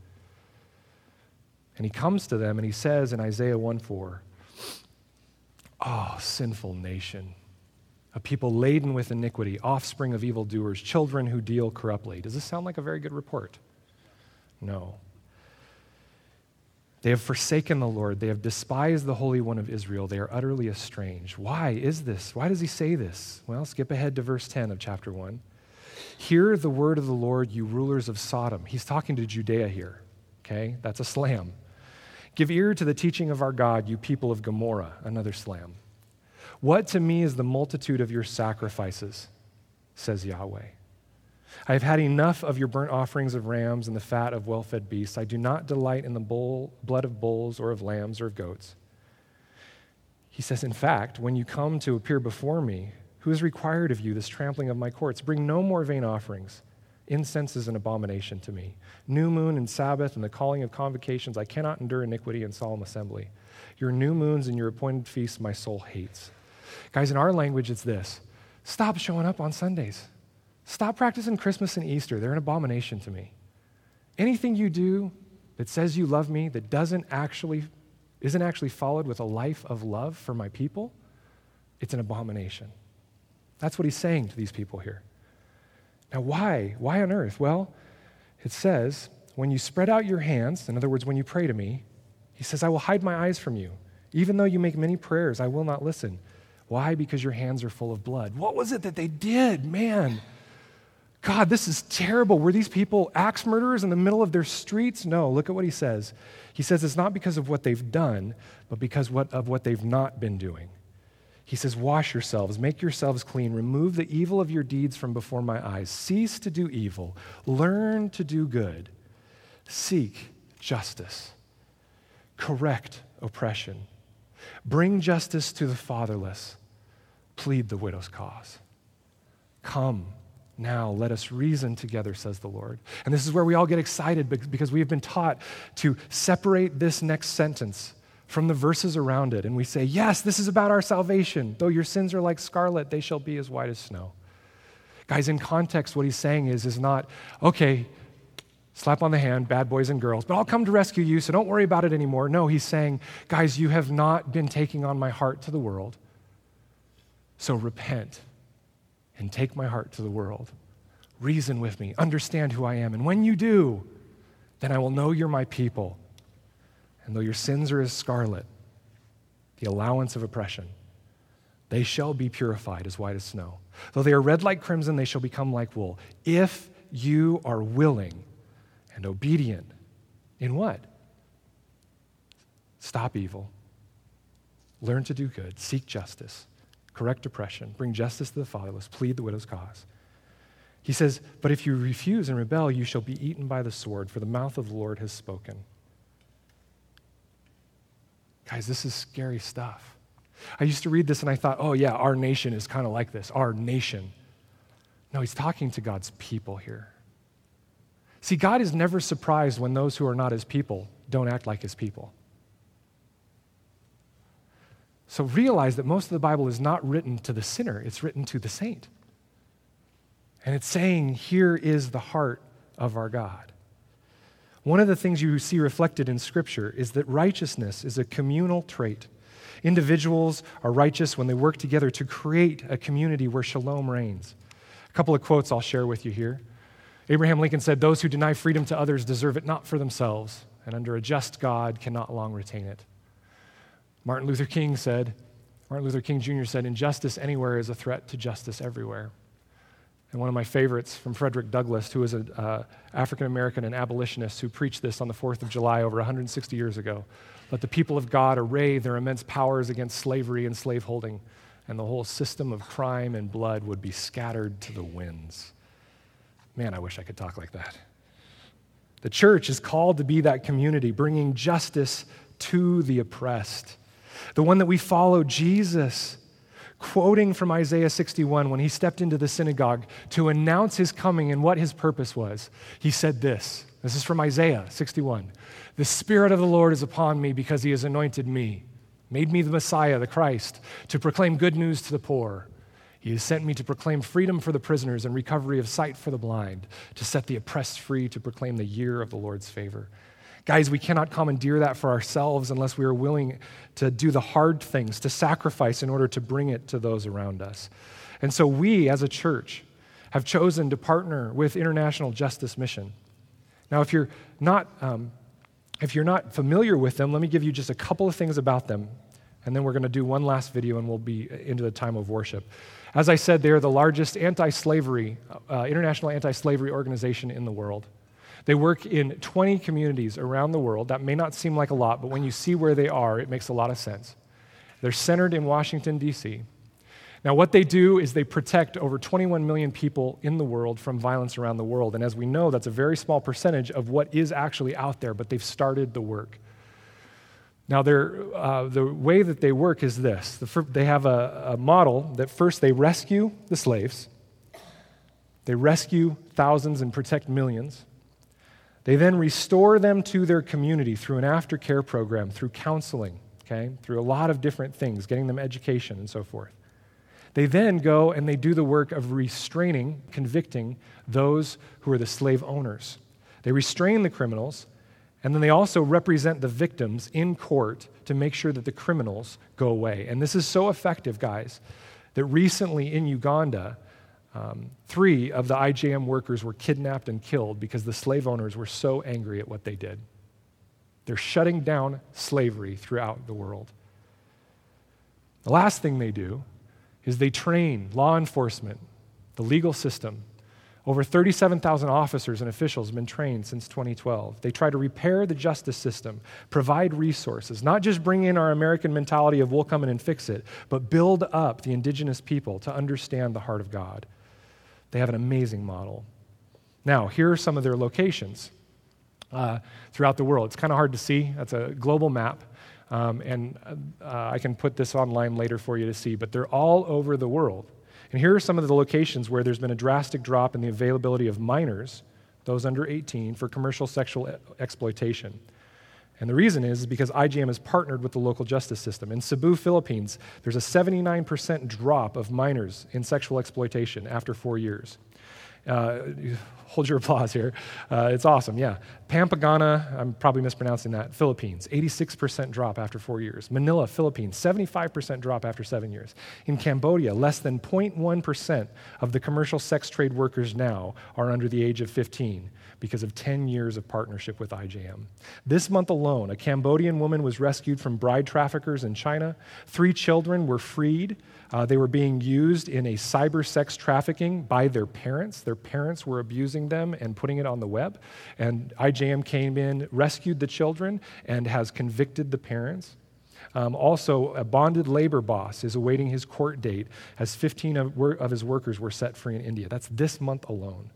And he comes to them and he says in Isaiah 1 4, Oh, sinful nation a people laden with iniquity, offspring of evildoers, children who deal corruptly. Does this sound like a very good report? No. They have forsaken the Lord. They have despised the Holy One of Israel. They are utterly estranged. Why is this? Why does he say this? Well, skip ahead to verse 10 of chapter 1. Hear the word of the Lord, you rulers of Sodom. He's talking to Judea here, okay? That's a slam. Give ear to the teaching of our God, you people of Gomorrah, another slam. What to me is the multitude of your sacrifices, says Yahweh. I have had enough of your burnt offerings of rams and the fat of well fed beasts. I do not delight in the bull, blood of bulls or of lambs or of goats. He says, In fact, when you come to appear before me, who has required of you this trampling of my courts? Bring no more vain offerings. Incense is an abomination to me. New moon and Sabbath and the calling of convocations, I cannot endure iniquity and solemn assembly. Your new moons and your appointed feasts, my soul hates. Guys, in our language, it's this stop showing up on Sundays. Stop practicing Christmas and Easter. They're an abomination to me. Anything you do that says you love me that doesn't actually isn't actually followed with a life of love for my people, it's an abomination. That's what he's saying to these people here. Now, why? Why on earth? Well, it says, when you spread out your hands, in other words, when you pray to me, he says, I will hide my eyes from you. Even though you make many prayers, I will not listen. Why? Because your hands are full of blood. What was it that they did? Man, God, this is terrible. Were these people axe murderers in the middle of their streets? No, look at what he says. He says it's not because of what they've done, but because what, of what they've not been doing. He says, Wash yourselves, make yourselves clean, remove the evil of your deeds from before my eyes, cease to do evil, learn to do good, seek justice, correct oppression, bring justice to the fatherless plead the widow's cause. Come now, let us reason together, says the Lord. And this is where we all get excited because we have been taught to separate this next sentence from the verses around it. And we say, yes, this is about our salvation. Though your sins are like scarlet, they shall be as white as snow. Guys, in context, what he's saying is, is not, okay, slap on the hand, bad boys and girls, but I'll come to rescue you, so don't worry about it anymore. No, he's saying, guys, you have not been taking on my heart to the world. So repent and take my heart to the world. Reason with me, understand who I am. And when you do, then I will know you're my people. And though your sins are as scarlet, the allowance of oppression, they shall be purified as white as snow. Though they are red like crimson, they shall become like wool. If you are willing and obedient, in what? Stop evil, learn to do good, seek justice correct oppression, bring justice to the fatherless, plead the widow's cause. He says, But if you refuse and rebel, you shall be eaten by the sword, for the mouth of the Lord has spoken. Guys, this is scary stuff. I used to read this and I thought, oh, yeah, our nation is kind of like this. Our nation. No, he's talking to God's people here. See, God is never surprised when those who are not his people don't act like his people. So realize that most of the Bible is not written to the sinner, it's written to the saint. And it's saying, here is the heart of our God. One of the things you see reflected in Scripture is that righteousness is a communal trait. Individuals are righteous when they work together to create a community where shalom reigns. A couple of quotes I'll share with you here. Abraham Lincoln said, Those who deny freedom to others deserve it not for themselves, and under a just God cannot long retain it. Martin Luther King said, Martin Luther King Jr. said, Injustice anywhere is a threat to justice everywhere. And one of my favorites from Frederick Douglass, who was an uh, African American and abolitionist who preached this on the 4th of July over 160 years ago. Let the people of God array their immense powers against slavery and slaveholding, and the whole system of crime and blood would be scattered to the winds. Man, I wish I could talk like that. The church is called to be that community, bringing justice to the oppressed. The one that we follow, Jesus, quoting from Isaiah 61 when he stepped into the synagogue to announce his coming and what his purpose was. He said this this is from Isaiah 61 The Spirit of the Lord is upon me because he has anointed me, made me the Messiah, the Christ, to proclaim good news to the poor. He has sent me to proclaim freedom for the prisoners and recovery of sight for the blind, to set the oppressed free, to proclaim the year of the Lord's favor. Guys, we cannot commandeer that for ourselves unless we are willing to do the hard things, to sacrifice in order to bring it to those around us. And so we, as a church, have chosen to partner with International Justice Mission. Now, if you're not, um, if you're not familiar with them, let me give you just a couple of things about them, and then we're going to do one last video and we'll be into the time of worship. As I said, they are the largest anti slavery, uh, international anti slavery organization in the world. They work in 20 communities around the world. That may not seem like a lot, but when you see where they are, it makes a lot of sense. They're centered in Washington, D.C. Now, what they do is they protect over 21 million people in the world from violence around the world. And as we know, that's a very small percentage of what is actually out there, but they've started the work. Now, uh, the way that they work is this the, they have a, a model that first they rescue the slaves, they rescue thousands and protect millions. They then restore them to their community through an aftercare program, through counseling, okay, through a lot of different things, getting them education and so forth. They then go and they do the work of restraining, convicting those who are the slave owners. They restrain the criminals, and then they also represent the victims in court to make sure that the criminals go away. And this is so effective, guys, that recently in Uganda, um, three of the IJM workers were kidnapped and killed because the slave owners were so angry at what they did. They're shutting down slavery throughout the world. The last thing they do is they train law enforcement, the legal system. Over 37,000 officers and officials have been trained since 2012. They try to repair the justice system, provide resources, not just bring in our American mentality of we'll come in and fix it, but build up the indigenous people to understand the heart of God. They have an amazing model. Now, here are some of their locations uh, throughout the world. It's kind of hard to see. That's a global map. Um, and uh, I can put this online later for you to see, but they're all over the world. And here are some of the locations where there's been a drastic drop in the availability of minors, those under 18, for commercial sexual exploitation. And the reason is, because IJM has partnered with the local justice system. In Cebu, Philippines, there's a 79% drop of minors in sexual exploitation after four years. Uh, hold your applause here. Uh, it's awesome, yeah. Pampanga, I'm probably mispronouncing that, Philippines, 86% drop after four years. Manila, Philippines, 75% drop after seven years. In Cambodia, less than 0.1% of the commercial sex trade workers now are under the age of 15 because of 10 years of partnership with IJM. This month alone, a Cambodian woman was rescued from bride traffickers in China. Three children were freed uh, they were being used in a cyber sex trafficking by their parents. Their parents were abusing them and putting it on the web. And IJM came in, rescued the children, and has convicted the parents. Um, also, a bonded labor boss is awaiting his court date as 15 of, of his workers were set free in India. That's this month alone.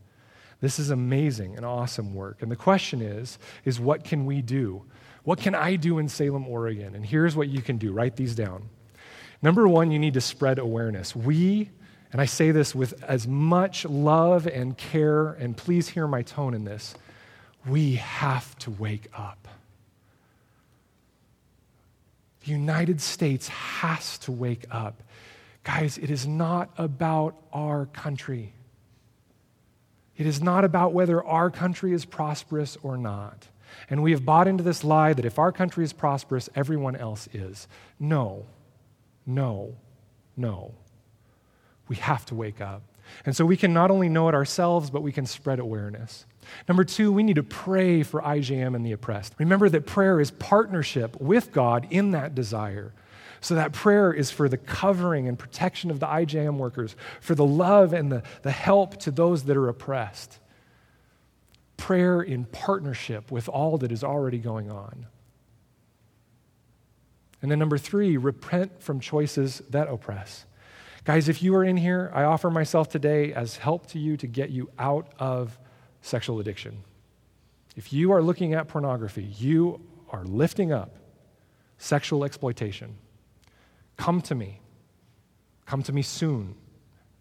This is amazing and awesome work. And the question is, is what can we do? What can I do in Salem, Oregon? And here's what you can do. Write these down. Number one, you need to spread awareness. We, and I say this with as much love and care, and please hear my tone in this, we have to wake up. The United States has to wake up. Guys, it is not about our country. It is not about whether our country is prosperous or not. And we have bought into this lie that if our country is prosperous, everyone else is. No, no, no. We have to wake up. And so we can not only know it ourselves, but we can spread awareness. Number two, we need to pray for IJM and the oppressed. Remember that prayer is partnership with God in that desire. So that prayer is for the covering and protection of the IJM workers, for the love and the, the help to those that are oppressed. Prayer in partnership with all that is already going on. And then number three, repent from choices that oppress. Guys, if you are in here, I offer myself today as help to you to get you out of sexual addiction. If you are looking at pornography, you are lifting up sexual exploitation. Come to me. Come to me soon.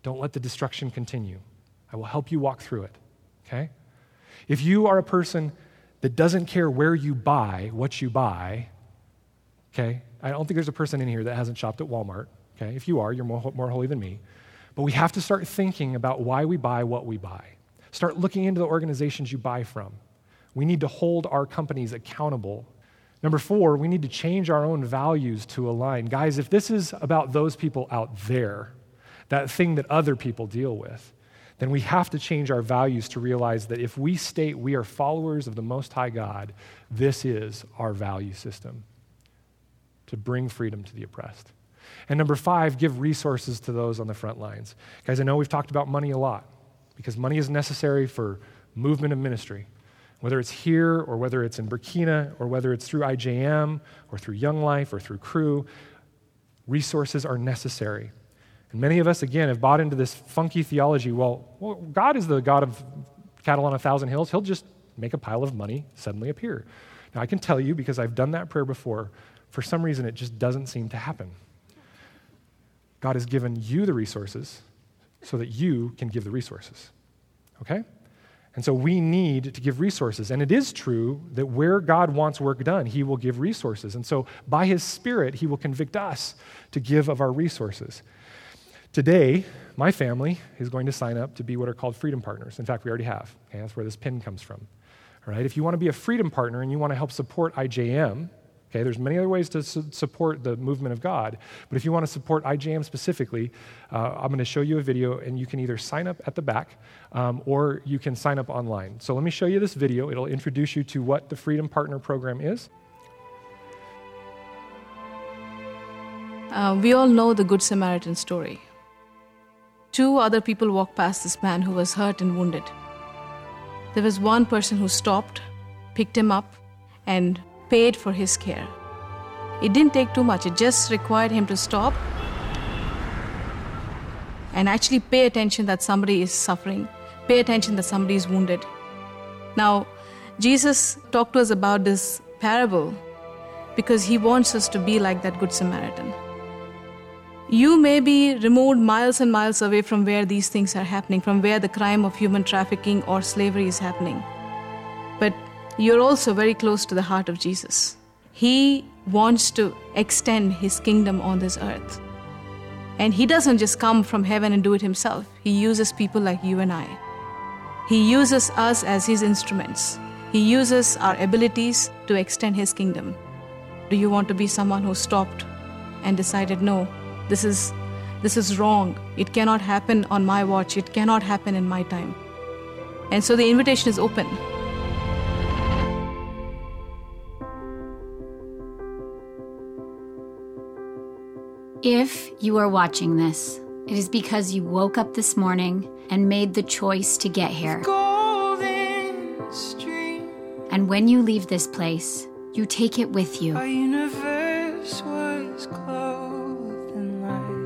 Don't let the destruction continue. I will help you walk through it. Okay? If you are a person that doesn't care where you buy what you buy, okay? I don't think there's a person in here that hasn't shopped at Walmart. Okay? If you are, you're more, more holy than me. But we have to start thinking about why we buy what we buy. Start looking into the organizations you buy from. We need to hold our companies accountable. Number four, we need to change our own values to align. Guys, if this is about those people out there, that thing that other people deal with, then we have to change our values to realize that if we state we are followers of the Most High God, this is our value system to bring freedom to the oppressed. And number five, give resources to those on the front lines. Guys, I know we've talked about money a lot because money is necessary for movement of ministry. Whether it's here or whether it's in Burkina or whether it's through IJM or through Young Life or through Cru, resources are necessary. And many of us, again, have bought into this funky theology well, well, God is the God of cattle on a thousand hills. He'll just make a pile of money suddenly appear. Now, I can tell you, because I've done that prayer before, for some reason it just doesn't seem to happen. God has given you the resources so that you can give the resources. Okay? And so we need to give resources. And it is true that where God wants work done, He will give resources. And so by His Spirit, He will convict us to give of our resources. Today, my family is going to sign up to be what are called freedom partners. In fact, we already have. Okay? That's where this pin comes from. All right? If you want to be a freedom partner and you want to help support IJM, Okay, there's many other ways to su- support the movement of God, but if you want to support IJM specifically, uh, I'm going to show you a video, and you can either sign up at the back um, or you can sign up online. So let me show you this video. It'll introduce you to what the Freedom Partner Program is. Uh, we all know the Good Samaritan story. Two other people walked past this man who was hurt and wounded. There was one person who stopped, picked him up, and paid for his care. It didn't take too much, it just required him to stop and actually pay attention that somebody is suffering, pay attention that somebody is wounded. Now, Jesus talked to us about this parable because he wants us to be like that Good Samaritan. You may be removed miles and miles away from where these things are happening, from where the crime of human trafficking or slavery is happening. But you're also very close to the heart of Jesus. He wants to extend his kingdom on this earth. And he doesn't just come from heaven and do it himself, he uses people like you and I. He uses us as his instruments. He uses our abilities to extend his kingdom. Do you want to be someone who stopped and decided, no, this is, this is wrong. It cannot happen on my watch. It cannot happen in my time. And so the invitation is open. If you are watching this, it is because you woke up this morning and made the choice to get here. And when you leave this place, you take it with you.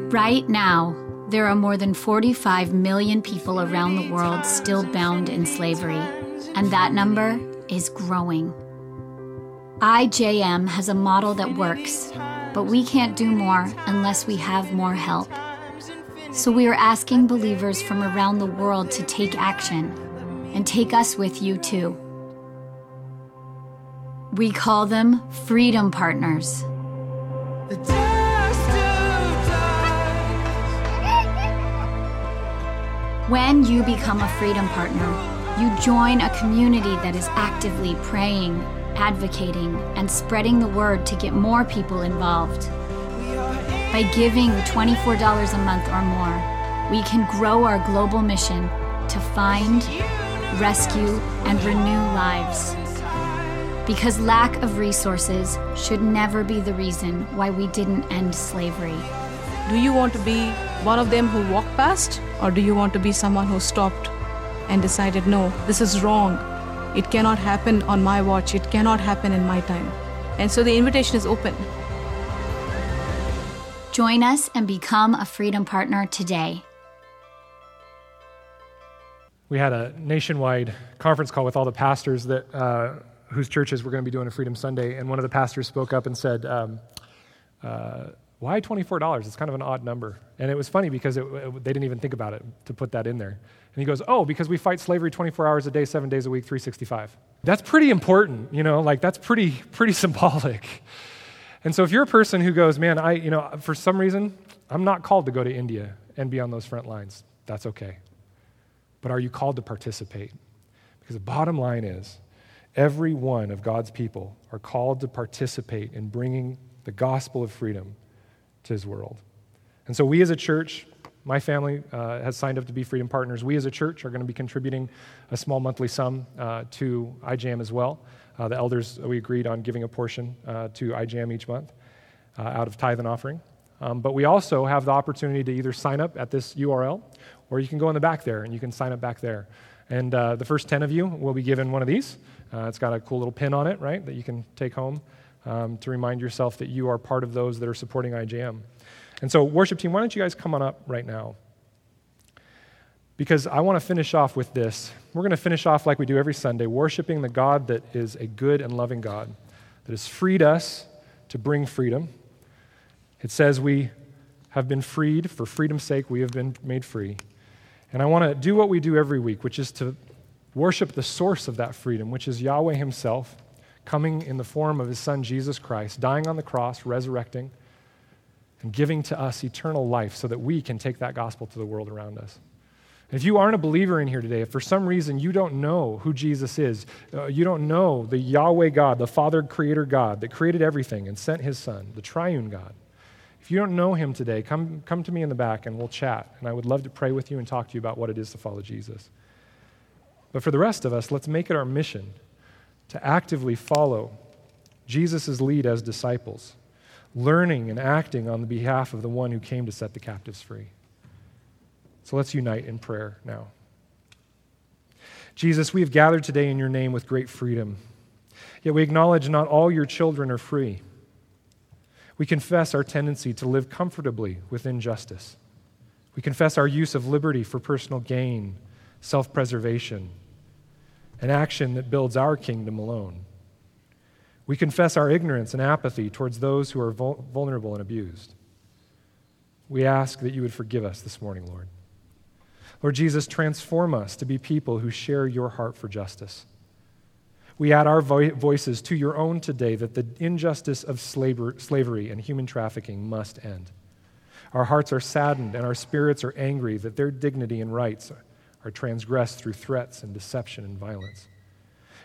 Right now, there are more than 45 million people around the world still bound in slavery, and that number is growing. IJM has a model that works but we can't do more unless we have more help. So we are asking believers from around the world to take action and take us with you too. We call them Freedom Partners. When you become a Freedom Partner, you join a community that is actively praying, advocating, and spreading the word to get more people involved. By giving $24 a month or more, we can grow our global mission to find, rescue, and renew lives. Because lack of resources should never be the reason why we didn't end slavery. Do you want to be one of them who walked past, or do you want to be someone who stopped and decided, no, this is wrong? It cannot happen on my watch, it cannot happen in my time. And so the invitation is open. Join us and become a Freedom Partner today. We had a nationwide conference call with all the pastors that, uh, whose churches were going to be doing a Freedom Sunday, and one of the pastors spoke up and said, um, uh, why $24? It's kind of an odd number. And it was funny because it, it, they didn't even think about it to put that in there. And he goes, Oh, because we fight slavery 24 hours a day, seven days a week, 365. That's pretty important, you know, like that's pretty, pretty symbolic. And so if you're a person who goes, Man, I, you know, for some reason, I'm not called to go to India and be on those front lines, that's okay. But are you called to participate? Because the bottom line is, every one of God's people are called to participate in bringing the gospel of freedom to his world. And so we as a church, my family uh, has signed up to be Freedom Partners. We as a church are going to be contributing a small monthly sum uh, to IJM as well. Uh, the elders, we agreed on giving a portion uh, to IJM each month uh, out of tithe and offering. Um, but we also have the opportunity to either sign up at this URL or you can go in the back there and you can sign up back there. And uh, the first 10 of you will be given one of these. it's got a cool little pin on it, right, that you can take home um, to remind yourself that you are part of those that are supporting IJM. And so, worship team, why don't you guys come on up right now? Because I want to finish off with this. We're going to finish off like we do every Sunday, worshiping the God that is a good and loving God, that has freed us to bring freedom. It says we have been freed. For freedom's sake, we have been made free. And I want to do what we do every week, which is to worship the source of that freedom, which is Yahweh Himself coming in the form of his son Jesus Christ, dying on the cross, resurrecting, and giving to us eternal life so that we can take that gospel to the world around us. if you aren't a believer in here today, if for some reason you don't know who Jesus is, uh, you don't know the Yahweh God, the Father creator God that created everything and sent his son, the triune God, if you don't know him today, come, come to me in the back and we'll chat. And I would love to pray with you and talk to you about what it is to follow Jesus. But for the rest of us, let's make it our mission to actively follow Jesus' lead as disciples, learning and acting on the behalf of the one who came to set the captives free. So let's unite in prayer now. Jesus, we have gathered today in your name with great freedom. Yet we acknowledge not all your children are free. We confess our tendency to live comfortably with injustice. We confess our use of liberty for personal gain, self preservation, an action that builds our kingdom alone. We confess our ignorance and apathy towards those who are vulnerable and abused. We ask that you would forgive us this morning, Lord. Lord Jesus, transform us to be people who share your heart for justice. We add our vo- voices to your own today that the injustice of slavery and human trafficking must end. Our hearts are saddened and our spirits are angry that their dignity and rights are transgressed through threats and deception and violence.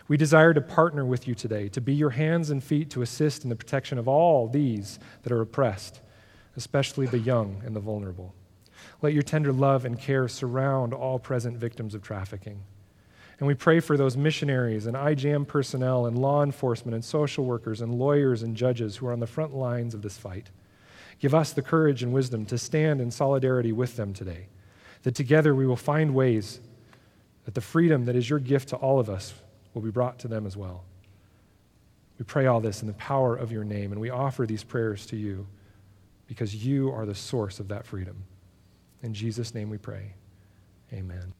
We desire to partner with you today, to be your hands and feet to assist in the protection of all these that are oppressed, especially the young and the vulnerable. Let your tender love and care surround all present victims of trafficking. And we pray for those missionaries and IJM personnel and law enforcement and social workers and lawyers and judges who are on the front lines of this fight. Give us the courage and wisdom to stand in solidarity with them today that together we will find ways that the freedom that is your gift to all of us will be brought to them as well. We pray all this in the power of your name, and we offer these prayers to you because you are the source of that freedom. In Jesus' name we pray. Amen.